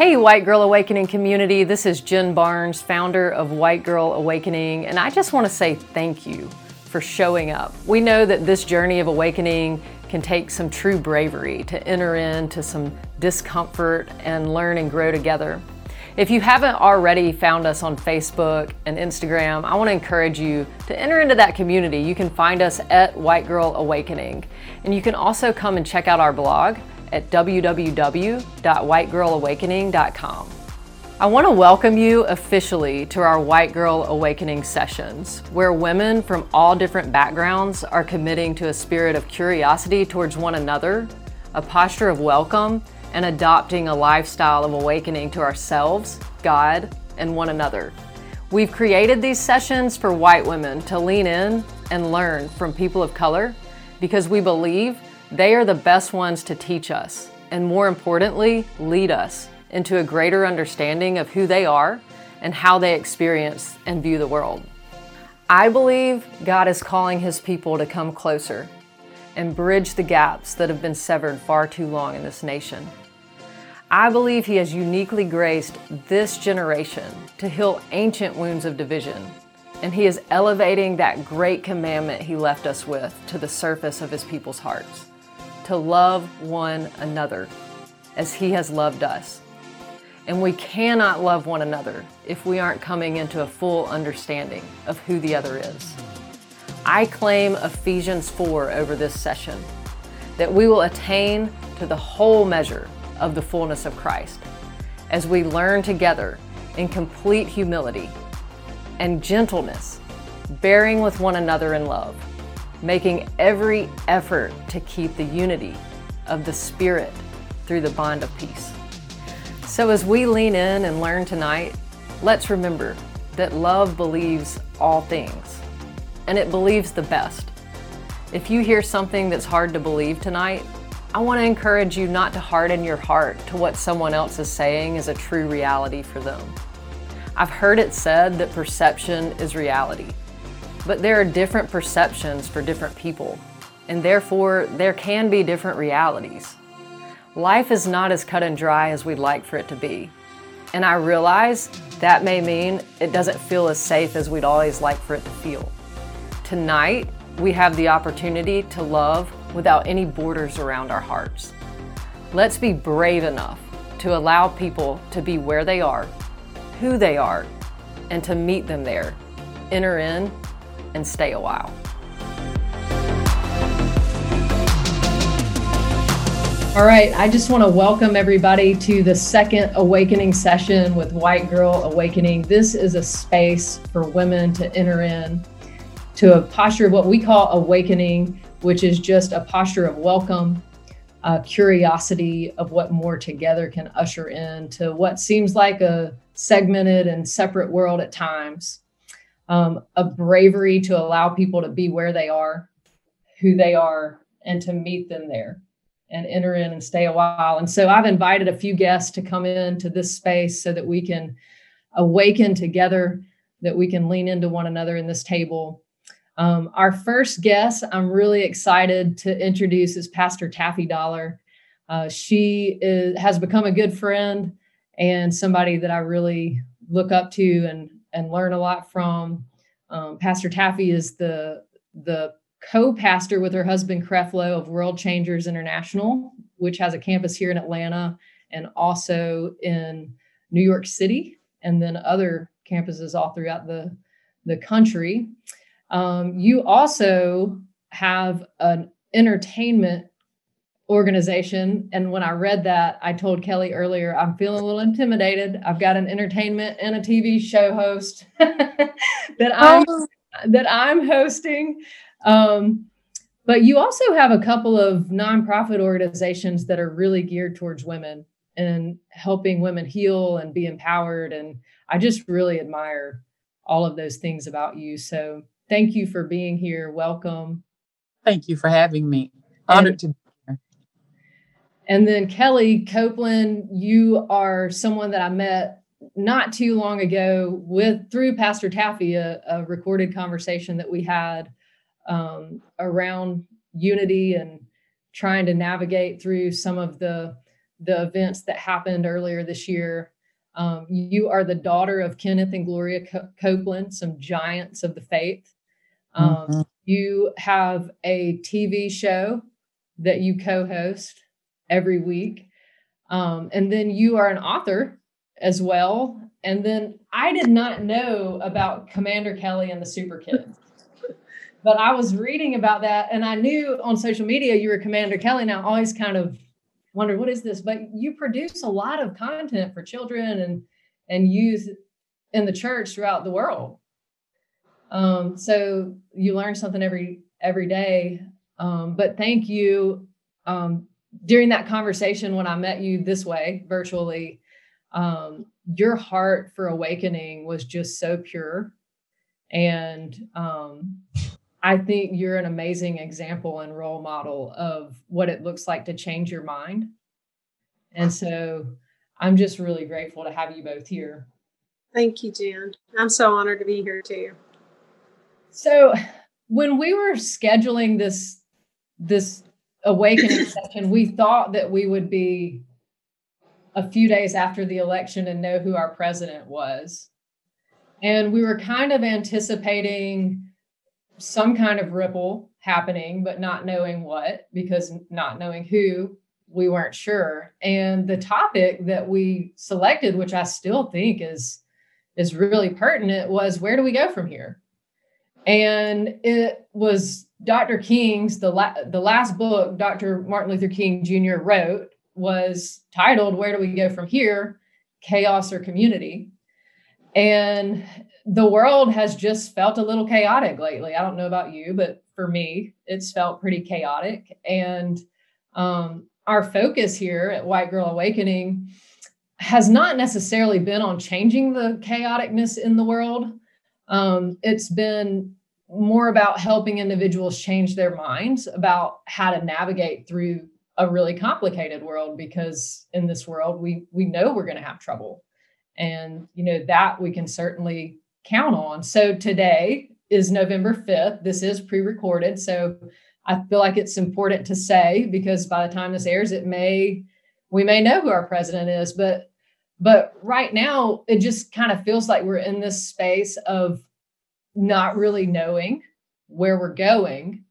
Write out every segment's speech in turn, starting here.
Hey, White Girl Awakening community. This is Jen Barnes, founder of White Girl Awakening, and I just want to say thank you for showing up. We know that this journey of awakening can take some true bravery to enter into some discomfort and learn and grow together. If you haven't already found us on Facebook and Instagram, I want to encourage you to enter into that community. You can find us at White Girl Awakening, and you can also come and check out our blog at www.whitegirlawakening.com. I want to welcome you officially to our White Girl Awakening sessions, where women from all different backgrounds are committing to a spirit of curiosity towards one another, a posture of welcome, and adopting a lifestyle of awakening to ourselves, God, and one another. We've created these sessions for white women to lean in and learn from people of color because we believe they are the best ones to teach us, and more importantly, lead us into a greater understanding of who they are and how they experience and view the world. I believe God is calling His people to come closer and bridge the gaps that have been severed far too long in this nation. I believe He has uniquely graced this generation to heal ancient wounds of division, and He is elevating that great commandment He left us with to the surface of His people's hearts to love one another as He has loved us. And we cannot love one another if we aren't coming into a full understanding of who the other is. I claim Ephesians 4 over this session that we will attain to the whole measure of the fullness of Christ as we learn together in complete humility and gentleness, bearing with one another in love making every effort to keep the unity of the Spirit through the bond of peace. So, as we lean in and learn tonight, let's remember that love believes all things and it believes the best. If you hear something that's hard to believe tonight, I want to encourage you not to harden your heart to what someone else is saying is a true reality for them. I've heard it said that perception is reality. But there are different perceptions for different people, and therefore there can be different realities. Life is not as cut and dry as we'd like for it to be. And I realize that may mean it doesn't feel as safe as we'd always like for it to feel. Tonight, we have the opportunity to love without any borders around our hearts. Let's be brave enough to allow people to be where they are, who they are, and to meet them there. Enter in and stay a while. All right, I just want to welcome everybody to the second awakening session with White Girl Awakening. This is a space for women to enter in to a posture of what we call awakening, which is just a posture of welcome, curiosity of what more together can usher in to what seems like a segmented and separate world at times um, a bravery to allow people to be where they are, who they are, and to meet them there and enter in and stay a while. And so I've invited a few guests to come into this space so that we can awaken together, that we can lean into one another in this table. Um, our first guest, I'm really excited to introduce is Pastor Taffy Dollar. Uh, she is, has become a good friend and somebody that I really look up to and and learn a lot from. Um, pastor Taffy is the the co-pastor with her husband Creflo of World Changers International, which has a campus here in Atlanta and also in New York City, and then other campuses all throughout the the country. Um, you also have an entertainment organization. And when I read that, I told Kelly earlier, I'm feeling a little intimidated. I've got an entertainment and a TV show host that I'm oh. that I'm hosting. Um, but you also have a couple of nonprofit organizations that are really geared towards women and helping women heal and be empowered. And I just really admire all of those things about you. So thank you for being here. Welcome. Thank you for having me. Honored and, to and then Kelly Copeland, you are someone that I met not too long ago with through Pastor Taffy, a, a recorded conversation that we had um, around unity and trying to navigate through some of the the events that happened earlier this year. Um, you are the daughter of Kenneth and Gloria Co- Copeland, some giants of the faith. Um, mm-hmm. You have a TV show that you co host every week. Um, and then you are an author as well. And then I did not know about Commander Kelly and the Super Kids. but I was reading about that and I knew on social media you were Commander Kelly. Now I always kind of wondered what is this? But you produce a lot of content for children and and youth in the church throughout the world. Um, so you learn something every every day. Um, but thank you. Um, during that conversation when I met you this way virtually, um, your heart for awakening was just so pure. And um, I think you're an amazing example and role model of what it looks like to change your mind. And so I'm just really grateful to have you both here. Thank you, Jen. I'm so honored to be here too. So when we were scheduling this this awakening session, we thought that we would be a few days after the election and know who our president was. And we were kind of anticipating some kind of ripple happening, but not knowing what, because not knowing who, we weren't sure. And the topic that we selected, which I still think is is really pertinent, was where do we go from here? And it was Dr. King's the la- the last book Dr. Martin Luther King Jr. wrote was titled "Where Do We Go From Here? Chaos or Community." And the world has just felt a little chaotic lately. I don't know about you, but for me, it's felt pretty chaotic. And um, our focus here at White Girl Awakening has not necessarily been on changing the chaoticness in the world. Um, it's been more about helping individuals change their minds about how to navigate through a really complicated world because in this world we we know we're going to have trouble and you know that we can certainly count on. So today is November 5th. This is pre-recorded, so I feel like it's important to say because by the time this airs, it may we may know who our president is, but but right now it just kind of feels like we're in this space of not really knowing where we're going.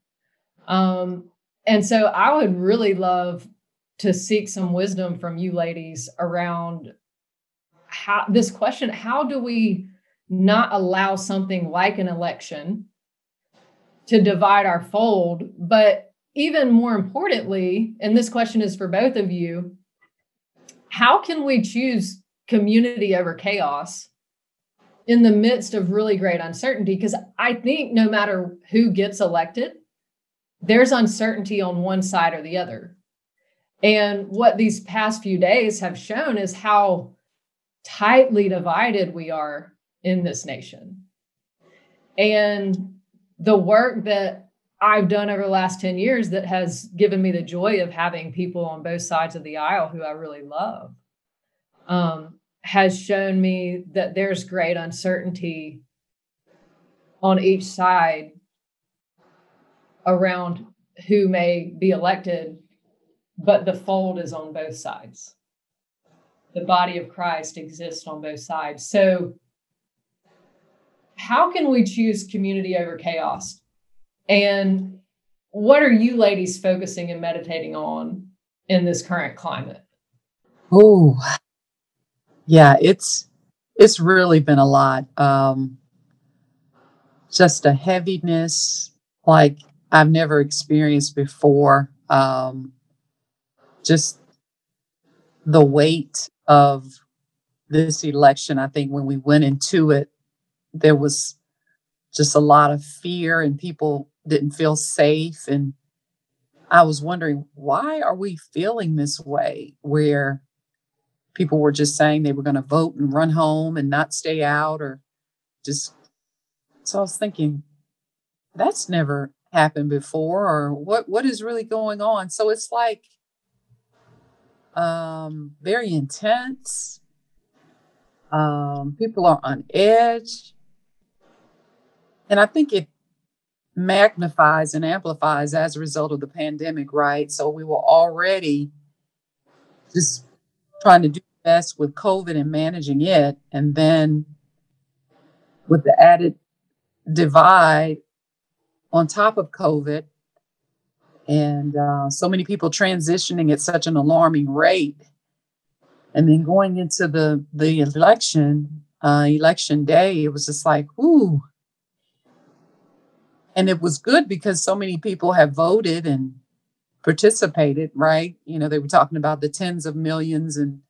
Um, and so I would really love to seek some wisdom from you ladies around how this question how do we not allow something like an election to divide our fold. But even more importantly, and this question is for both of you, how can we choose community over chaos in the midst of really great uncertainty? Because I think no matter who gets elected, there's uncertainty on one side or the other. And what these past few days have shown is how tightly divided we are in this nation. And the work that I've done over the last 10 years that has given me the joy of having people on both sides of the aisle who I really love um, has shown me that there's great uncertainty on each side around who may be elected, but the fold is on both sides. The body of Christ exists on both sides. So how can we choose community over chaos? And what are you ladies focusing and meditating on in this current climate? Oh, yeah, it's it's really been a lot. Um, just a heaviness like I've never experienced before. Um, just the weight of this election. I think when we went into it, there was just a lot of fear and people didn't feel safe and i was wondering why are we feeling this way where people were just saying they were going to vote and run home and not stay out or just so i was thinking that's never happened before or what what is really going on? So it's like um very intense. Um people are on edge. And I think it magnifies and amplifies as a result of the pandemic, right? So we were already just trying to do best with COVID and managing it. And then with the added divide on top of COVID and uh, so many people transitioning at such an alarming rate. And then going into the, the election, uh, election day, it was just like, ooh. And it was good because so many people have voted and participated, right? You know, they were talking about the tens of millions and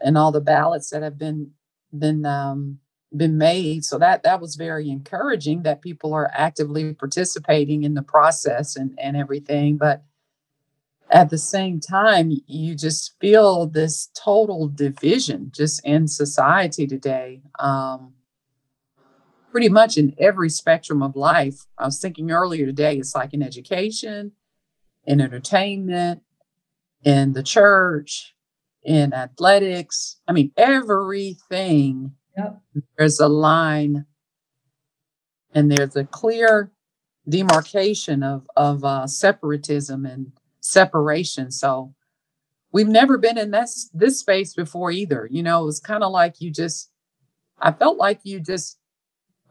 and all the ballots that have been been um, been made. So that that was very encouraging that people are actively participating in the process and and everything. But at the same time, you just feel this total division just in society today. Um, pretty much in every spectrum of life. I was thinking earlier today, it's like in education, in entertainment, in the church, in athletics. I mean, everything. Yep. There's a line and there's a clear demarcation of, of uh, separatism and separation. So we've never been in this, this space before either. You know, it was kind of like you just, I felt like you just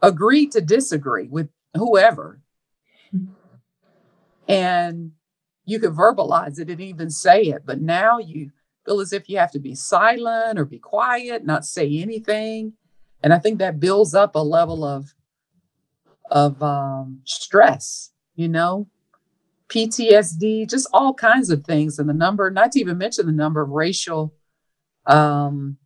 agreed to disagree with whoever. And you could verbalize it and even say it. But now you, feel as if you have to be silent or be quiet, not say anything. And I think that builds up a level of of um, stress, you know, PTSD, just all kinds of things. And the number, not to even mention the number of racial, um,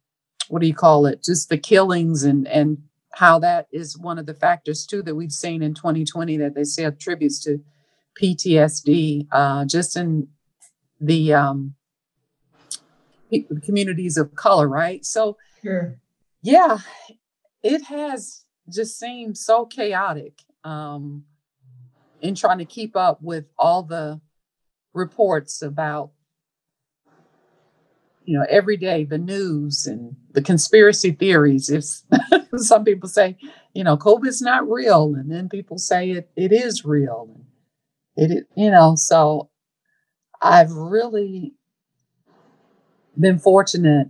what do you call it? Just the killings and and how that is one of the factors too that we've seen in 2020 that they say attributes to PTSD. Uh, just in the um, communities of color, right? So, sure. yeah, it has just seemed so chaotic um, in trying to keep up with all the reports about, you know, every day the news and the conspiracy theories. If some people say, you know, COVID's not real, and then people say it it is real, and it you know, so I've really been fortunate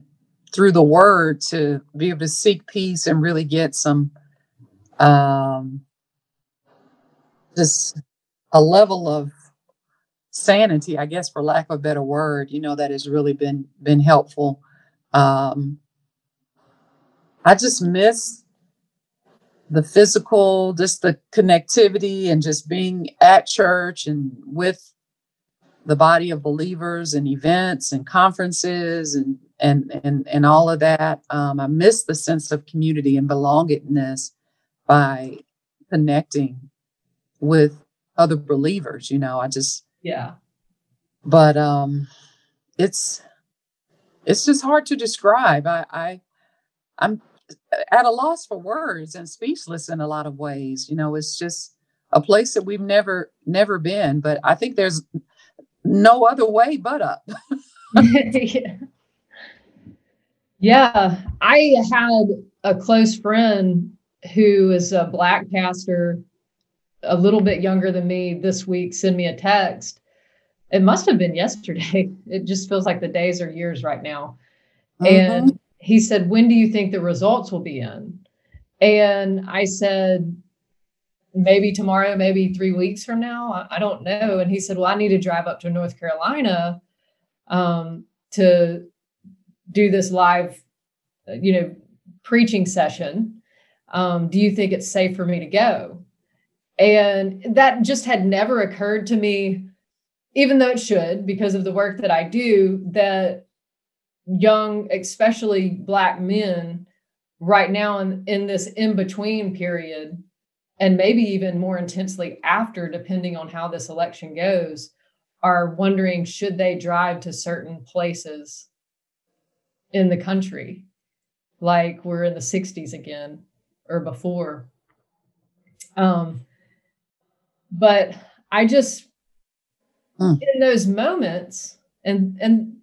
through the word to be able to seek peace and really get some um just a level of sanity i guess for lack of a better word you know that has really been been helpful. Um i just miss the physical just the connectivity and just being at church and with the body of believers and events and conferences and and and and all of that. Um, I miss the sense of community and belongingness by connecting with other believers. You know, I just yeah. But um, it's it's just hard to describe. I, I I'm at a loss for words and speechless in a lot of ways. You know, it's just a place that we've never never been. But I think there's no other way but up. yeah. yeah, I had a close friend who is a black pastor, a little bit younger than me this week, send me a text. It must have been yesterday. It just feels like the days are years right now. Mm-hmm. And he said, When do you think the results will be in? And I said, maybe tomorrow, maybe three weeks from now. I, I, don't know. And he said, Well, I need to drive up to North Carolina um, to do this live, you know, preaching session. Um, do you think it's safe for me to go? And that just had never occurred to me, even though it should, because of the work that I do, that young, especially Black men, right now in, in this in between period, and maybe even more intensely after, depending on how this election goes, are wondering should they drive to certain places in the country, like we're in the 60s again or before. Um, but I just, mm. in those moments, and and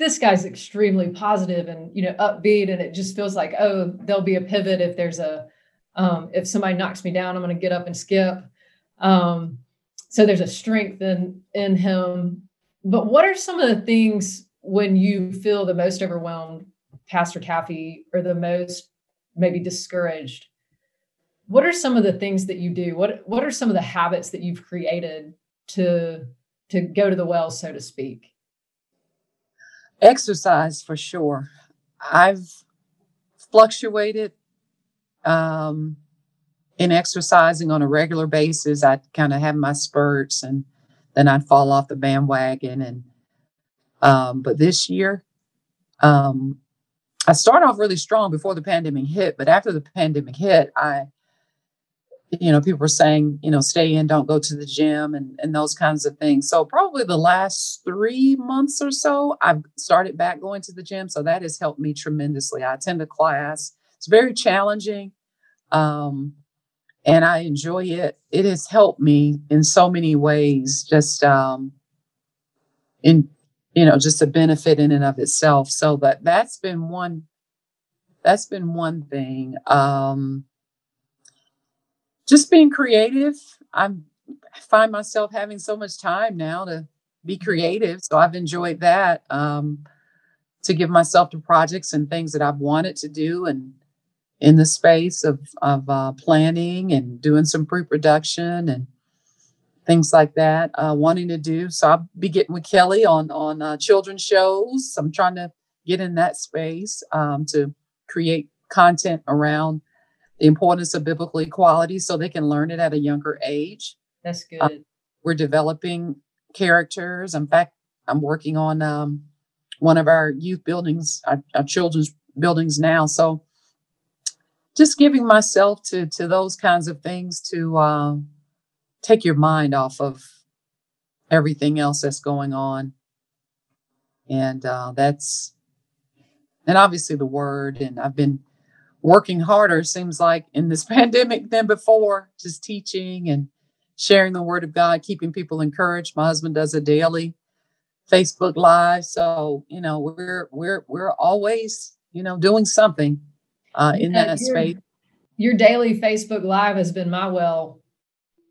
this guy's extremely positive and you know upbeat, and it just feels like oh, there'll be a pivot if there's a um, if somebody knocks me down, I'm going to get up and skip. Um, so there's a strength in in him. But what are some of the things when you feel the most overwhelmed, Pastor Taffy, or the most maybe discouraged, what are some of the things that you do? What what are some of the habits that you've created to to go to the well, so to speak? Exercise for sure. I've fluctuated um, in exercising on a regular basis. I kind of have my spurts and then I'd fall off the bandwagon. And um, but this year, um, I started off really strong before the pandemic hit. But after the pandemic hit, I you know, people were saying, you know, stay in, don't go to the gym and, and those kinds of things. So probably the last three months or so, I've started back going to the gym. So that has helped me tremendously. I attend a class. It's very challenging. Um, and I enjoy it. It has helped me in so many ways, just um, in you know, just a benefit in and of itself. So that that's been one that's been one thing. Um, just being creative. I'm I find myself having so much time now to be creative. So I've enjoyed that. Um, to give myself to projects and things that I've wanted to do and in the space of of uh, planning and doing some pre-production and things like that uh, wanting to do so i'll be getting with kelly on on uh, children's shows i'm trying to get in that space um, to create content around the importance of biblical equality so they can learn it at a younger age. That's uh, good. we're developing characters. In fact i'm working on um, one of our youth buildings our, our children's buildings now. So just giving myself to to those kinds of things to uh, take your mind off of everything else that's going on. And uh, that's and obviously the word and i've been working harder seems like in this pandemic than before just teaching and sharing the word of god keeping people encouraged my husband does a daily facebook live so you know we're we're we're always you know doing something uh, in that your, space. Your daily Facebook Live has been my well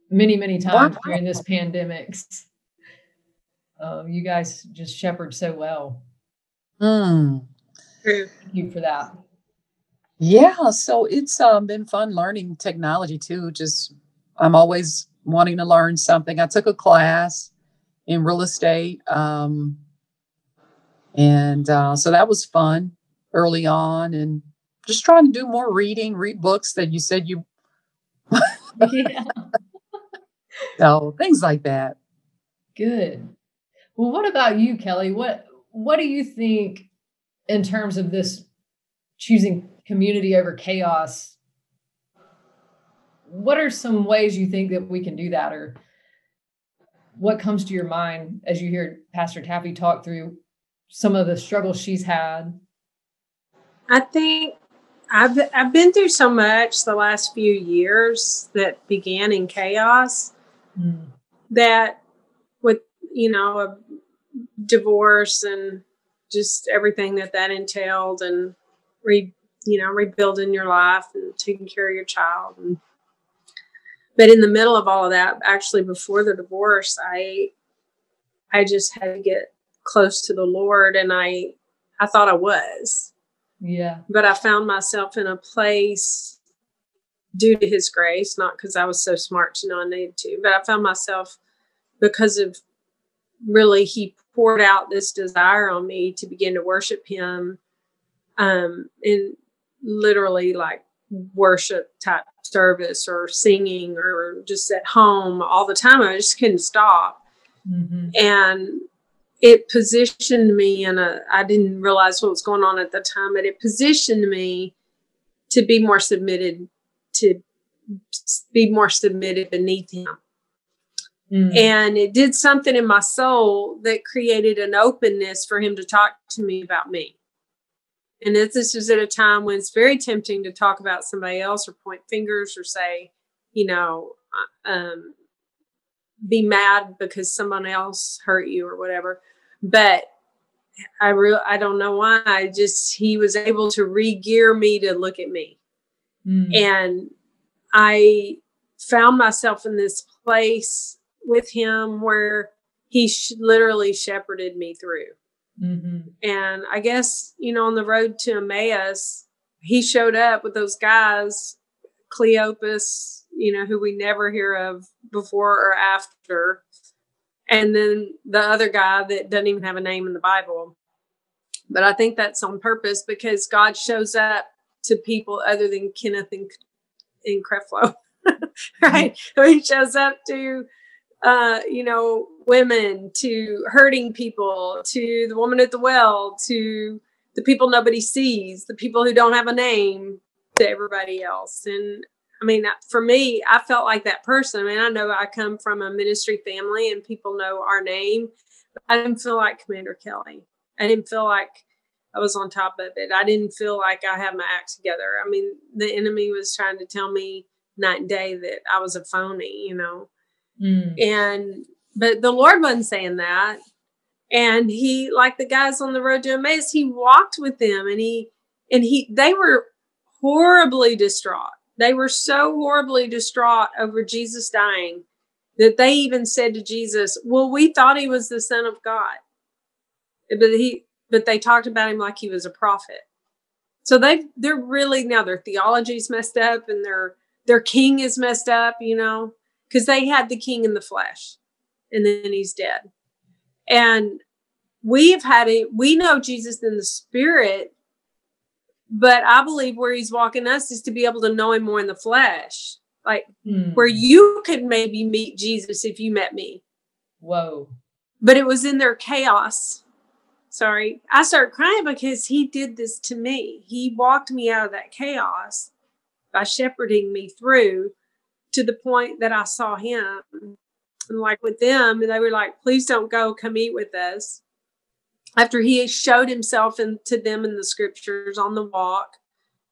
many, many times wow. during this pandemic. Um, you guys just shepherd so well. Mm. Thank you for that. Yeah, so it's um, been fun learning technology too. Just I'm always wanting to learn something. I took a class in real estate, um, and uh, so that was fun early on. And just trying to do more reading, read books that you said you. yeah. so things like that. Good. Well, what about you, Kelly? What What do you think in terms of this choosing community over chaos? What are some ways you think that we can do that, or what comes to your mind as you hear Pastor Taffy talk through some of the struggles she's had? I think I've I've been through so much the last few years that began in chaos mm. that with you know a divorce and just everything that that entailed and re you know rebuilding your life and taking care of your child and but in the middle of all of that actually before the divorce I I just had to get close to the Lord and I I thought I was yeah. But I found myself in a place due to his grace, not because I was so smart to know I needed to, but I found myself because of really he poured out this desire on me to begin to worship him um in literally like worship type service or singing or just at home all the time. I just couldn't stop. Mm-hmm. And it positioned me in a i didn't realize what was going on at the time but it positioned me to be more submitted to be more submitted beneath him mm. and it did something in my soul that created an openness for him to talk to me about me and this is at a time when it's very tempting to talk about somebody else or point fingers or say you know uh, um, be mad because someone else hurt you or whatever. But I real I don't know why. I just he was able to re-gear me to look at me. Mm. And I found myself in this place with him where he sh- literally shepherded me through. Mm-hmm. And I guess, you know, on the road to Emmaus, he showed up with those guys, Cleopas, you know, who we never hear of before or after. And then the other guy that doesn't even have a name in the Bible. But I think that's on purpose because God shows up to people other than Kenneth and, and Creflo, right? Mm-hmm. He shows up to, uh, you know, women, to hurting people, to the woman at the well, to the people nobody sees, the people who don't have a name, to everybody else. And I mean, for me, I felt like that person. I mean, I know I come from a ministry family and people know our name, but I didn't feel like Commander Kelly. I didn't feel like I was on top of it. I didn't feel like I had my act together. I mean, the enemy was trying to tell me night and day that I was a phony, you know. Mm. And but the Lord wasn't saying that. And he, like the guys on the road to Emmaus, he walked with them and he and he they were horribly distraught. They were so horribly distraught over Jesus dying that they even said to Jesus, Well, we thought he was the Son of God. But he but they talked about him like he was a prophet. So they they're really now their theology's messed up and their their king is messed up, you know, because they had the king in the flesh and then he's dead. And we've had it, we know Jesus in the spirit, but I believe where he's walking us is to be able to know him more in the flesh. Like mm. where you could maybe meet Jesus if you met me. Whoa. But it was in their chaos sorry, I started crying because he did this to me. He walked me out of that chaos by shepherding me through to the point that I saw him. And like with them, and they were like, please don't go, come eat with us. After he showed himself in, to them in the scriptures on the walk,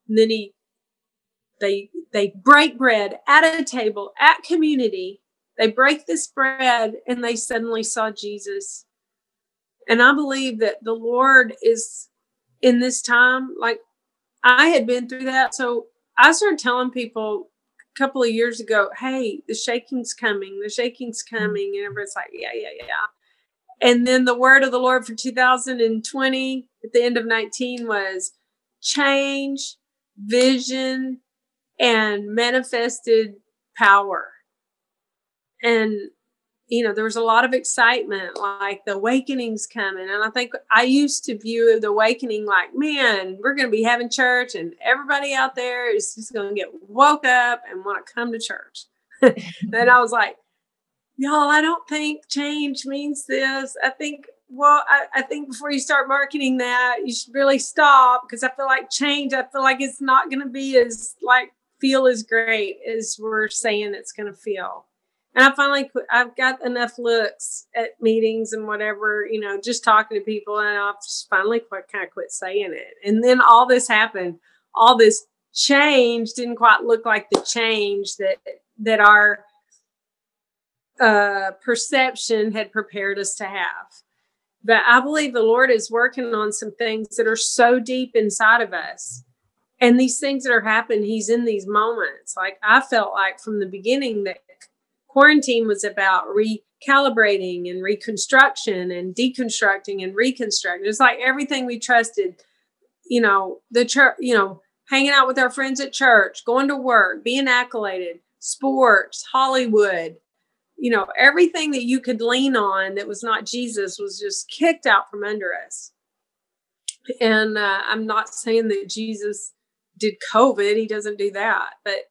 and then he they they break bread at a table at community. They break this bread and they suddenly saw Jesus and I believe that the Lord is in this time, like I had been through that. So I started telling people a couple of years ago, hey, the shaking's coming, the shaking's mm-hmm. coming. And everyone's like, yeah, yeah, yeah. And then the word of the Lord for 2020 at the end of 19 was change, vision, and manifested power. And you know, there was a lot of excitement, like the awakening's coming. And I think I used to view the awakening like, man, we're going to be having church and everybody out there is just going to get woke up and want to come to church. and I was like, y'all, I don't think change means this. I think, well, I, I think before you start marketing that, you should really stop because I feel like change, I feel like it's not going to be as like feel as great as we're saying it's going to feel and I finally quit. I've got enough looks at meetings and whatever, you know, just talking to people, and I've finally quit, kind of quit saying it. And then all this happened. All this change didn't quite look like the change that that our uh, perception had prepared us to have. But I believe the Lord is working on some things that are so deep inside of us. And these things that are happening, He's in these moments. Like I felt like from the beginning that quarantine was about recalibrating and reconstruction and deconstructing and reconstructing. It's like everything we trusted, you know, the church, you know, hanging out with our friends at church, going to work, being accoladed, sports, Hollywood, you know, everything that you could lean on that was not Jesus was just kicked out from under us. And uh, I'm not saying that Jesus did COVID, he doesn't do that, but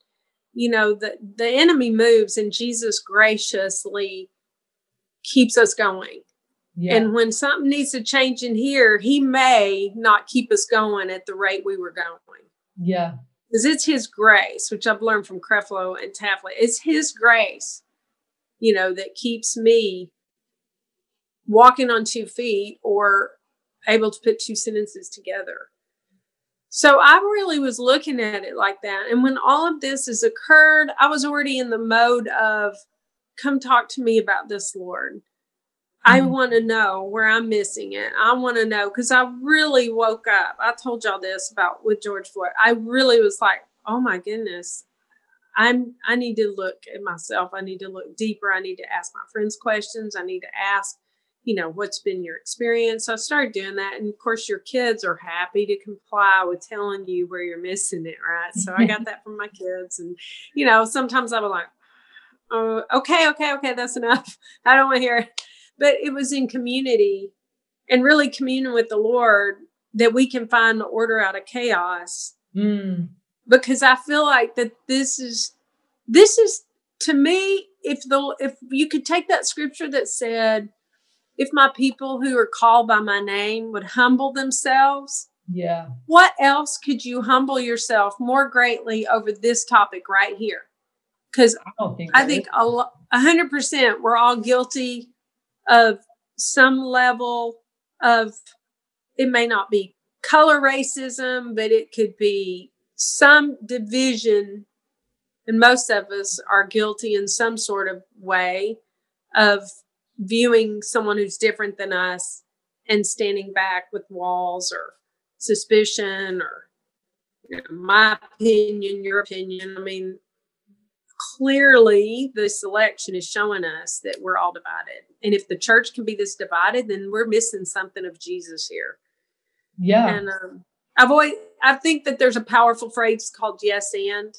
you know the the enemy moves and jesus graciously keeps us going yeah. and when something needs to change in here he may not keep us going at the rate we were going yeah because it's his grace which i've learned from creflo and Taffy. it's his grace you know that keeps me walking on two feet or able to put two sentences together so I really was looking at it like that. And when all of this has occurred, I was already in the mode of, come talk to me about this, Lord. Mm-hmm. I want to know where I'm missing it. I want to know because I really woke up. I told y'all this about with George Floyd. I really was like, oh my goodness. I'm I need to look at myself. I need to look deeper. I need to ask my friends questions. I need to ask, you know, what's been your experience? So I started doing that. And of course, your kids are happy to comply with telling you where you're missing it, right? So I got that from my kids. And, you know, sometimes I was like, oh, okay, okay, okay, that's enough. I don't want to hear it. But it was in community and really communing with the Lord that we can find the order out of chaos. Mm. Because I feel like that this is, this is to me, if the, if you could take that scripture that said, if my people who are called by my name would humble themselves. Yeah. What else could you humble yourself more greatly over this topic right here? Because I, think, I think a hundred percent we're all guilty of some level of it may not be color racism, but it could be some division, and most of us are guilty in some sort of way of viewing someone who's different than us and standing back with walls or suspicion or you know, my opinion, your opinion. I mean, clearly this election is showing us that we're all divided. And if the church can be this divided, then we're missing something of Jesus here. Yeah. And um, I've always, I think that there's a powerful phrase called yes and.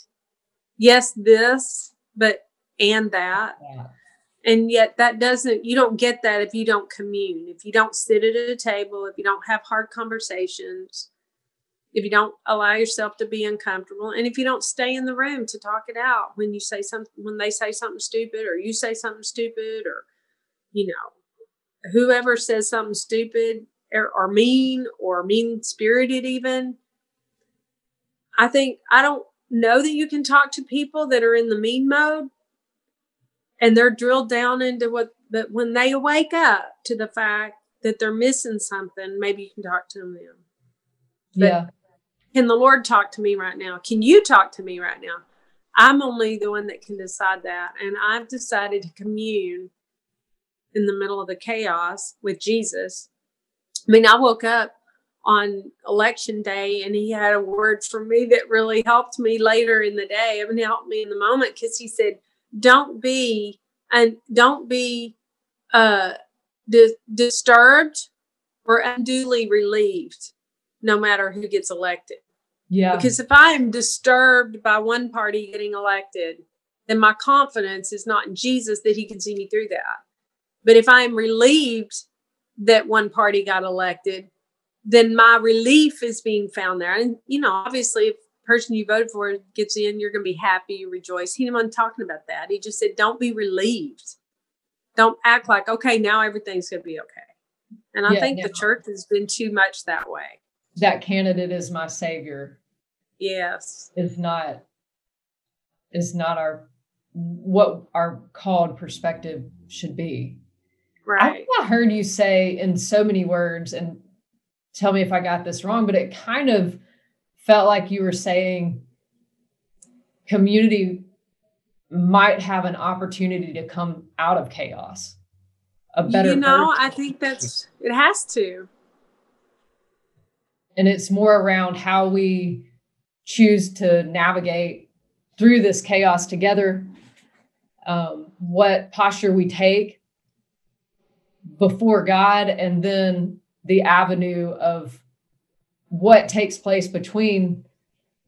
Yes, this, but and that. Yeah and yet that doesn't you don't get that if you don't commune. If you don't sit at a table if you don't have hard conversations if you don't allow yourself to be uncomfortable and if you don't stay in the room to talk it out when you say something when they say something stupid or you say something stupid or you know whoever says something stupid or, or mean or mean spirited even i think i don't know that you can talk to people that are in the mean mode and they're drilled down into what but when they wake up to the fact that they're missing something maybe you can talk to them. But yeah. can the lord talk to me right now? Can you talk to me right now? I'm only the one that can decide that. And i've decided to commune in the middle of the chaos with jesus. I mean i woke up on election day and he had a word for me that really helped me later in the day I mean, helped me in the moment because he said don't be and don't be uh di- disturbed or unduly relieved no matter who gets elected. Yeah. Because if i am disturbed by one party getting elected then my confidence is not in jesus that he can see me through that. But if i am relieved that one party got elected then my relief is being found there. And you know obviously if person you voted for gets in, you're going to be happy, you rejoice. He didn't want talking about that. He just said, don't be relieved. Don't act like, okay, now everything's going to be okay. And I yeah, think the church has been too much that way. That candidate is my savior. Yes. Is not, is not our, what our called perspective should be. Right. I, I heard you say in so many words, and tell me if I got this wrong, but it kind of, felt like you were saying community might have an opportunity to come out of chaos a better you know person. i think that's it has to and it's more around how we choose to navigate through this chaos together um, what posture we take before god and then the avenue of what takes place between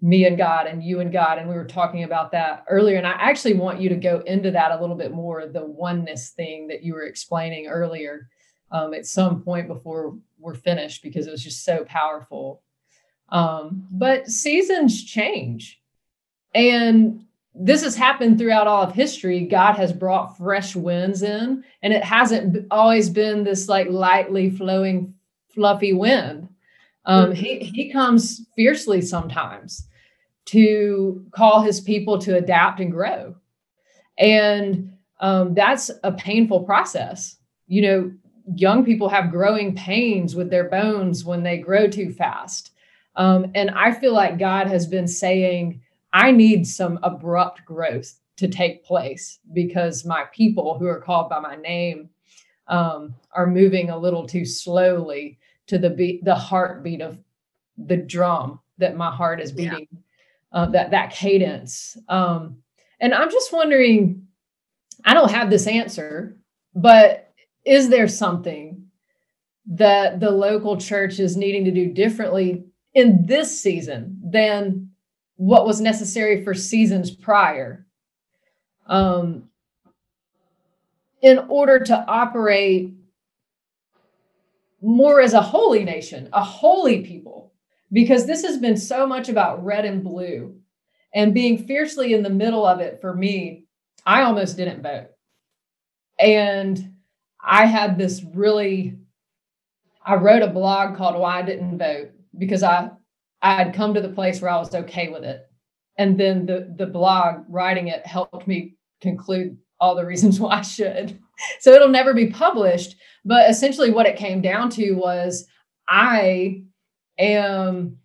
me and God and you and God. And we were talking about that earlier. And I actually want you to go into that a little bit more the oneness thing that you were explaining earlier um, at some point before we're finished because it was just so powerful. Um, but seasons change. And this has happened throughout all of history. God has brought fresh winds in, and it hasn't always been this like lightly flowing, fluffy wind um, he, he comes fiercely sometimes to call his people to adapt and grow. And um, that's a painful process. You know, young people have growing pains with their bones when they grow too fast. Um, and I feel like God has been saying, I need some abrupt growth to take place because my people who are called by my name um, are moving a little too slowly to the beat, the heartbeat of the drum that my heart is beating, yeah. uh, that that cadence. Um, and I'm just wondering, I don't have this answer, but is there something that the local church is needing to do differently in this season than what was necessary for seasons prior? Um, in order to operate more as a holy nation, a holy people, because this has been so much about red and blue and being fiercely in the middle of it for me. I almost didn't vote. And I had this really, I wrote a blog called Why I Didn't Vote because I, I had come to the place where I was okay with it. And then the, the blog writing it helped me conclude all the reasons why I should. So it'll never be published. But essentially, what it came down to was I am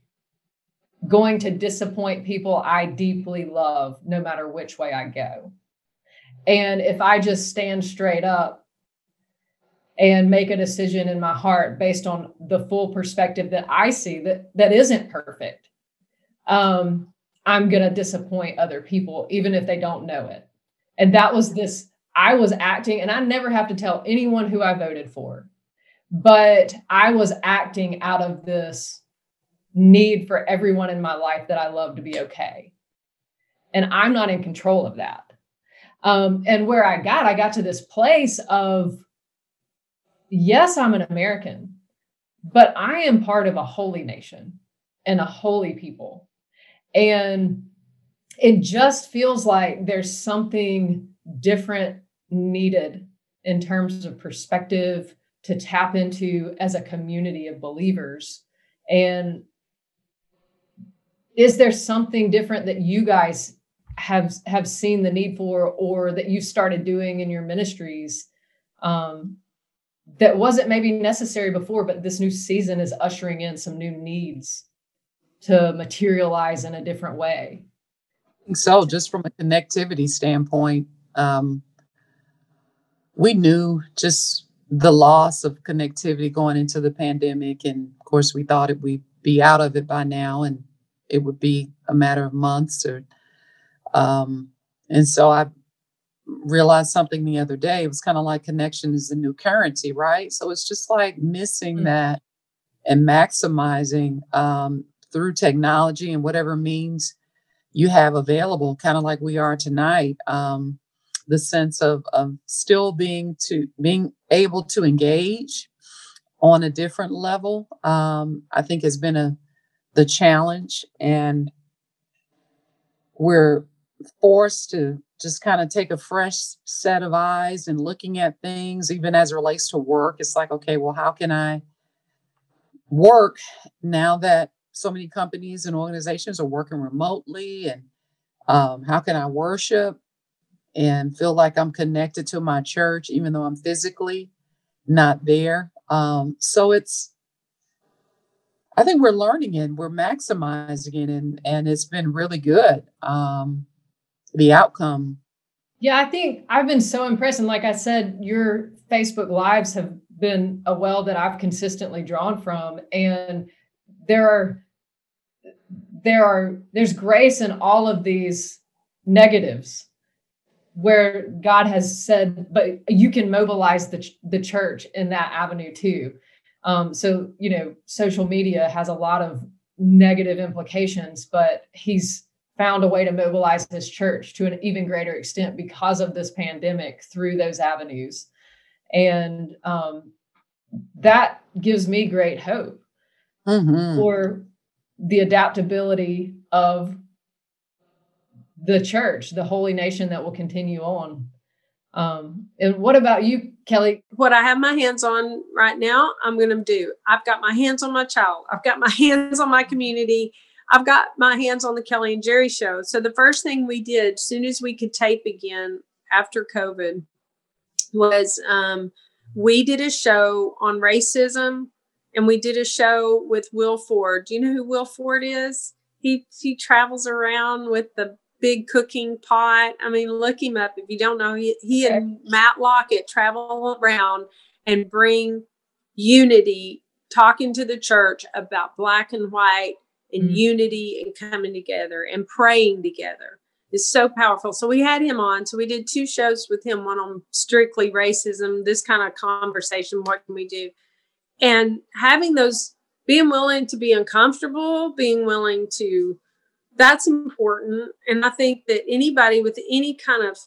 going to disappoint people I deeply love, no matter which way I go. And if I just stand straight up and make a decision in my heart based on the full perspective that I see that that isn't perfect, um, I'm going to disappoint other people, even if they don't know it. And that was this I was acting, and I never have to tell anyone who I voted for, but I was acting out of this need for everyone in my life that I love to be okay. And I'm not in control of that. Um, and where I got, I got to this place of, yes, I'm an American, but I am part of a holy nation and a holy people. And it just feels like there's something different needed in terms of perspective to tap into as a community of believers. And is there something different that you guys have have seen the need for or that you started doing in your ministries um, that wasn't maybe necessary before but this new season is ushering in some new needs to materialize in a different way so just from a connectivity standpoint um, we knew just the loss of connectivity going into the pandemic and of course we thought it we'd be out of it by now and it would be a matter of months or um, and so I realized something the other day. It was kind of like connection is the new currency, right? So it's just like missing mm-hmm. that and maximizing um, through technology and whatever means you have available, kind of like we are tonight. Um, the sense of, of still being to being able to engage on a different level, um, I think has been a the challenge, and we're forced to just kind of take a fresh set of eyes and looking at things, even as relates to work. It's like, okay, well, how can I work now that so many companies and organizations are working remotely? And um, how can I worship and feel like I'm connected to my church, even though I'm physically not there? Um, so it's, I think we're learning it, we're maximizing it, and and it's been really good. Um, the outcome. Yeah, I think I've been so impressed. And like I said, your Facebook Lives have been a well that I've consistently drawn from. And there are there are there's grace in all of these negatives where God has said, but you can mobilize the the church in that avenue too. Um, so you know, social media has a lot of negative implications, but He's found a way to mobilize his church to an even greater extent because of this pandemic through those avenues. And um, that gives me great hope mm-hmm. for the adaptability of the church, the holy nation that will continue on. Um, and what about you, Kelly? What I have my hands on right now, I'm going to do. I've got my hands on my child. I've got my hands on my community. I've got my hands on the Kelly and Jerry show. So the first thing we did, as soon as we could tape again after COVID, was um, we did a show on racism, and we did a show with Will Ford. Do you know who Will Ford is? He he travels around with the big cooking pot. I mean, look him up if you don't know. He, he and Matt Lockett travel around and bring unity, talking to the church about black and white and mm-hmm. unity and coming together and praying together. is so powerful. So we had him on. So we did two shows with him, one on strictly racism, this kind of conversation. What can we do? And having those, being willing to be uncomfortable, being willing to, that's important. And I think that anybody with any kind of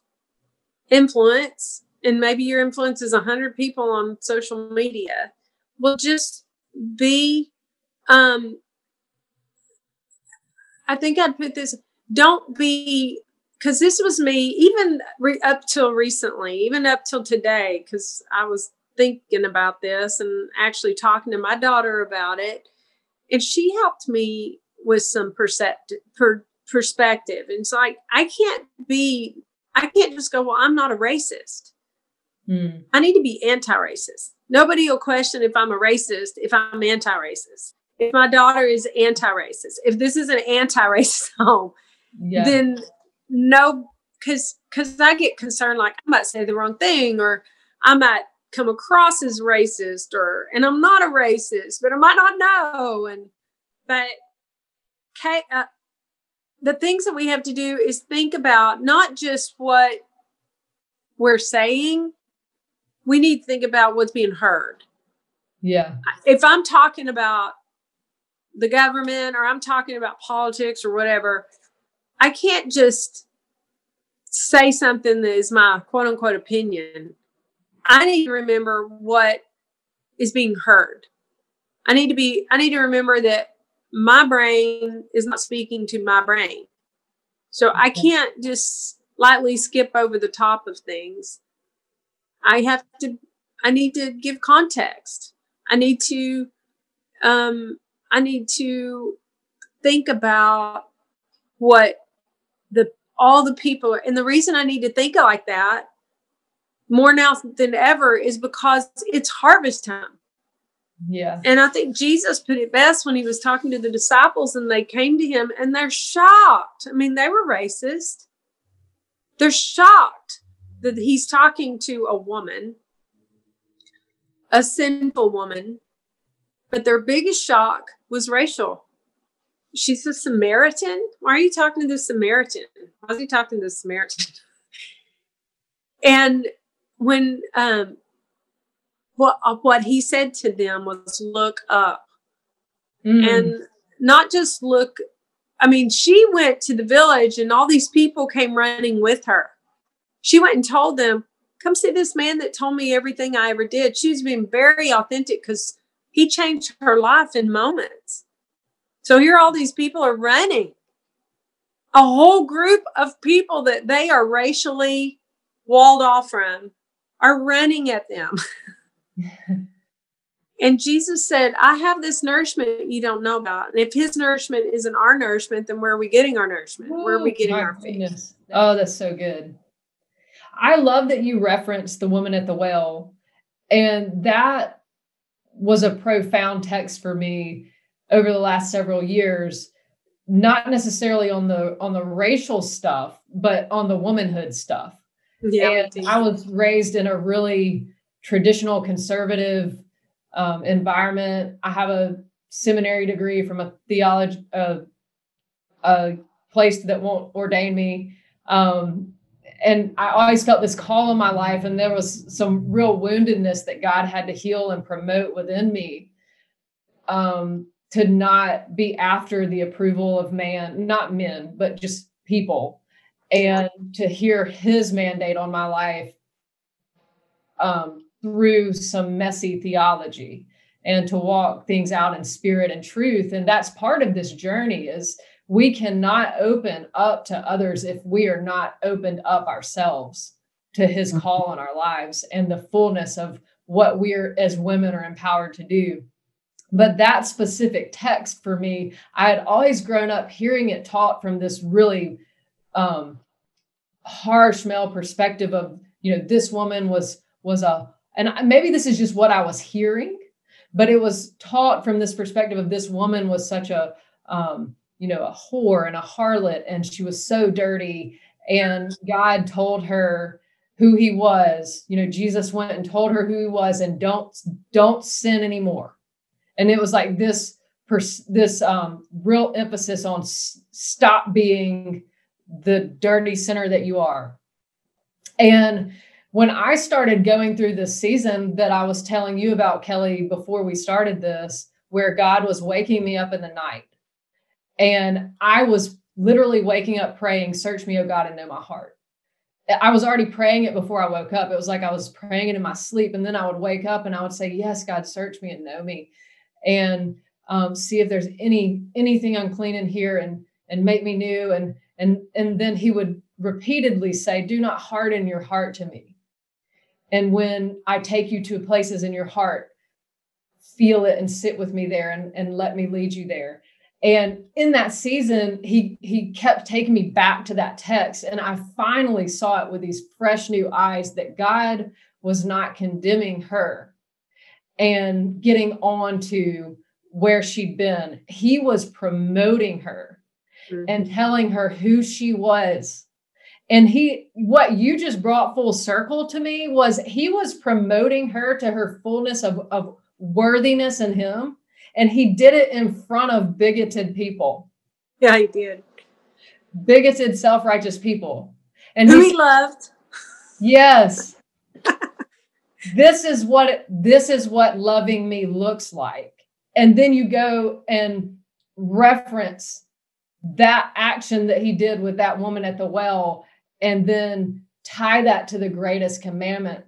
influence, and maybe your influence is 100 people on social media, will just be, um, I think I'd put this don't be because this was me even re- up till recently even up till today because i was thinking about this and actually talking to my daughter about it. And she helped me with some perceptive per, perspective. And it's like i can't be i can't just go well i'm not a racist. Mm. i need to be anti-racist. Nobody will question if i'm a racist if i'm anti-racist. If my daughter is anti-racist if this is an anti-racist home yeah. then no because because i get concerned like i might say the wrong thing or i might come across as racist or and i'm not a racist but i might not know. And but okay uh, the things that we have to do is think about not just what we're saying we need to think about what's being heard. Yeah. If i'm talking about the government or i'm talking about politics or whatever I can't just say something that is my quote unquote opinion. I need to remember what is being heard. I need to be, I need to remember that my brain is not speaking to my brain. So I can't just lightly skip over the top of things. I have to, I need to give context. I need to, um, I need to think about what the all the people and the reason i need to think like that more now than ever is because it's harvest time yeah and i think jesus put it best when he was talking to the disciples and they came to him and they're shocked i mean they were racist they're shocked that he's talking to a woman a sinful woman but their biggest shock was racial she's a Samaritan. Why are you talking to the Samaritan? Why is he talking to the Samaritan? and when um what what he said to them was look up. Mm. And not just look I mean, she went to the village and all these people came running with her. She went and told them, Come see this man that told me everything I ever did. She's been very authentic because he changed her life in moments. So here all these people are running. A whole group of people that they are racially walled off from are running at them. and Jesus said, I have this nourishment you don't know about. And if his nourishment isn't our nourishment, then where are we getting our nourishment? Where are we getting our faith? Oh, that's so good. I love that you referenced the woman at the well. And that was a profound text for me over the last several years not necessarily on the on the racial stuff but on the womanhood stuff yeah. And i was raised in a really traditional conservative um, environment. I have a seminary degree from a theology uh, a place that won't ordain me. Um, and i always felt this call in my life and there was some real woundedness that god had to heal and promote within me um, to not be after the approval of man, not men, but just people, and to hear his mandate on my life um, through some messy theology and to walk things out in spirit and truth. And that's part of this journey is we cannot open up to others if we are not opened up ourselves to his mm-hmm. call in our lives and the fullness of what we're as women are empowered to do but that specific text for me, I had always grown up hearing it taught from this really um, harsh male perspective of, you know, this woman was was a, and maybe this is just what I was hearing, but it was taught from this perspective of this woman was such a, um, you know, a whore and a harlot, and she was so dirty, and God told her who he was. You know, Jesus went and told her who he was, and don't don't sin anymore and it was like this this um, real emphasis on s- stop being the dirty sinner that you are. And when I started going through this season that I was telling you about, Kelly, before we started this, where God was waking me up in the night, and I was literally waking up praying, Search me, O God, and know my heart. I was already praying it before I woke up. It was like I was praying it in my sleep. And then I would wake up and I would say, Yes, God, search me and know me. And um, see if there's any anything unclean in here and and make me new. And and and then he would repeatedly say, Do not harden your heart to me. And when I take you to places in your heart, feel it and sit with me there and, and let me lead you there. And in that season, he he kept taking me back to that text. And I finally saw it with these fresh new eyes that God was not condemning her and getting on to where she'd been. He was promoting her mm-hmm. and telling her who she was. And he, what you just brought full circle to me was he was promoting her to her fullness of, of worthiness in him and he did it in front of bigoted people. Yeah, he did. Bigoted, self-righteous people. And who he, he loved. Yes. this is what this is what loving me looks like. And then you go and reference that action that he did with that woman at the well and then tie that to the greatest commandment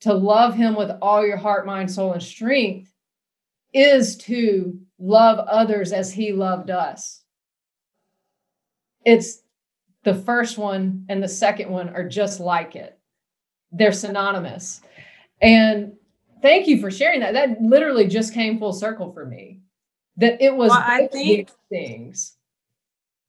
to love him with all your heart, mind, soul, and strength is to love others as he loved us. It's the first one and the second one are just like it. They're synonymous. And thank you for sharing that. That literally just came full circle for me. That it was well, I think, things.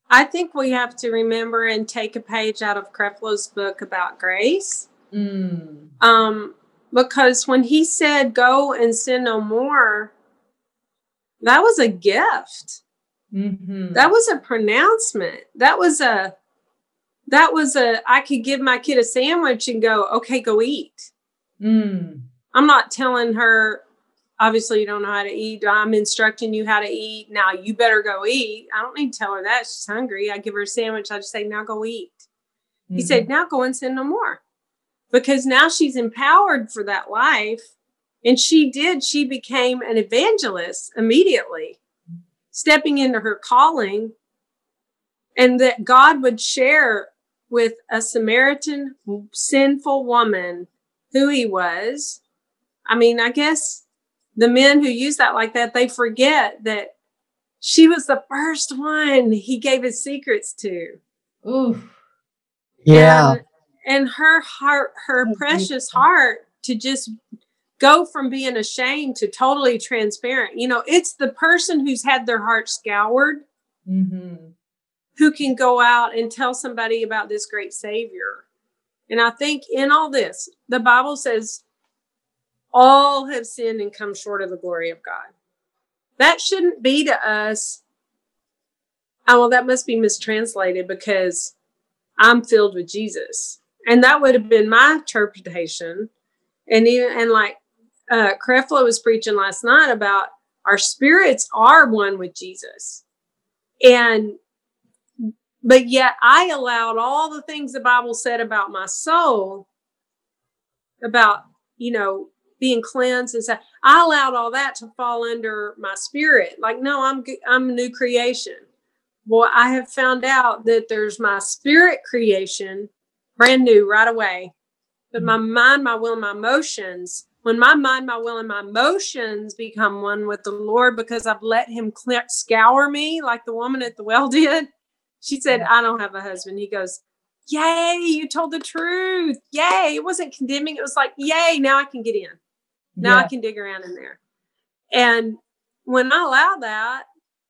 I think we have to remember and take a page out of Creflo's book about grace. Mm. Um, because when he said, Go and sin no more, that was a gift. Mm-hmm. That was a pronouncement. That was a that was a I could give my kid a sandwich and go, okay, go eat. Mm. I'm not telling her, obviously you don't know how to eat. I'm instructing you how to eat. Now you better go eat. I don't need to tell her that. She's hungry. I give her a sandwich. I just say, now go eat. Mm-hmm. He said, now go and sin no more. Because now she's empowered for that life and she did, she became an evangelist immediately, stepping into her calling, and that God would share with a Samaritan sinful woman who he was. I mean, I guess the men who use that like that, they forget that she was the first one he gave his secrets to. Ooh. Yeah. And, and her heart, her precious heart to just go from being ashamed to totally transparent. You know, it's the person who's had their heart scoured mm-hmm. who can go out and tell somebody about this great Savior. And I think in all this, the Bible says, all have sinned and come short of the glory of God. That shouldn't be to us. Oh, well, that must be mistranslated because I'm filled with Jesus. And that would have been my interpretation. And even and like uh, Creflo was preaching last night about our spirits are one with Jesus. And, but yet I allowed all the things the Bible said about my soul, about, you know, being cleansed and stuff. I allowed all that to fall under my spirit. Like, no, I'm, I'm a new creation. Well, I have found out that there's my spirit creation, brand new right away. But my mm-hmm. mind, my will, and my emotions when my mind, my will, and my emotions become one with the Lord because I've let Him scour me like the woman at the well did. She said, mm-hmm. I don't have a husband. He goes, Yay, you told the truth. Yay. It wasn't condemning. It was like, Yay, now I can get in. Now yeah. I can dig around in there. And when I allowed that,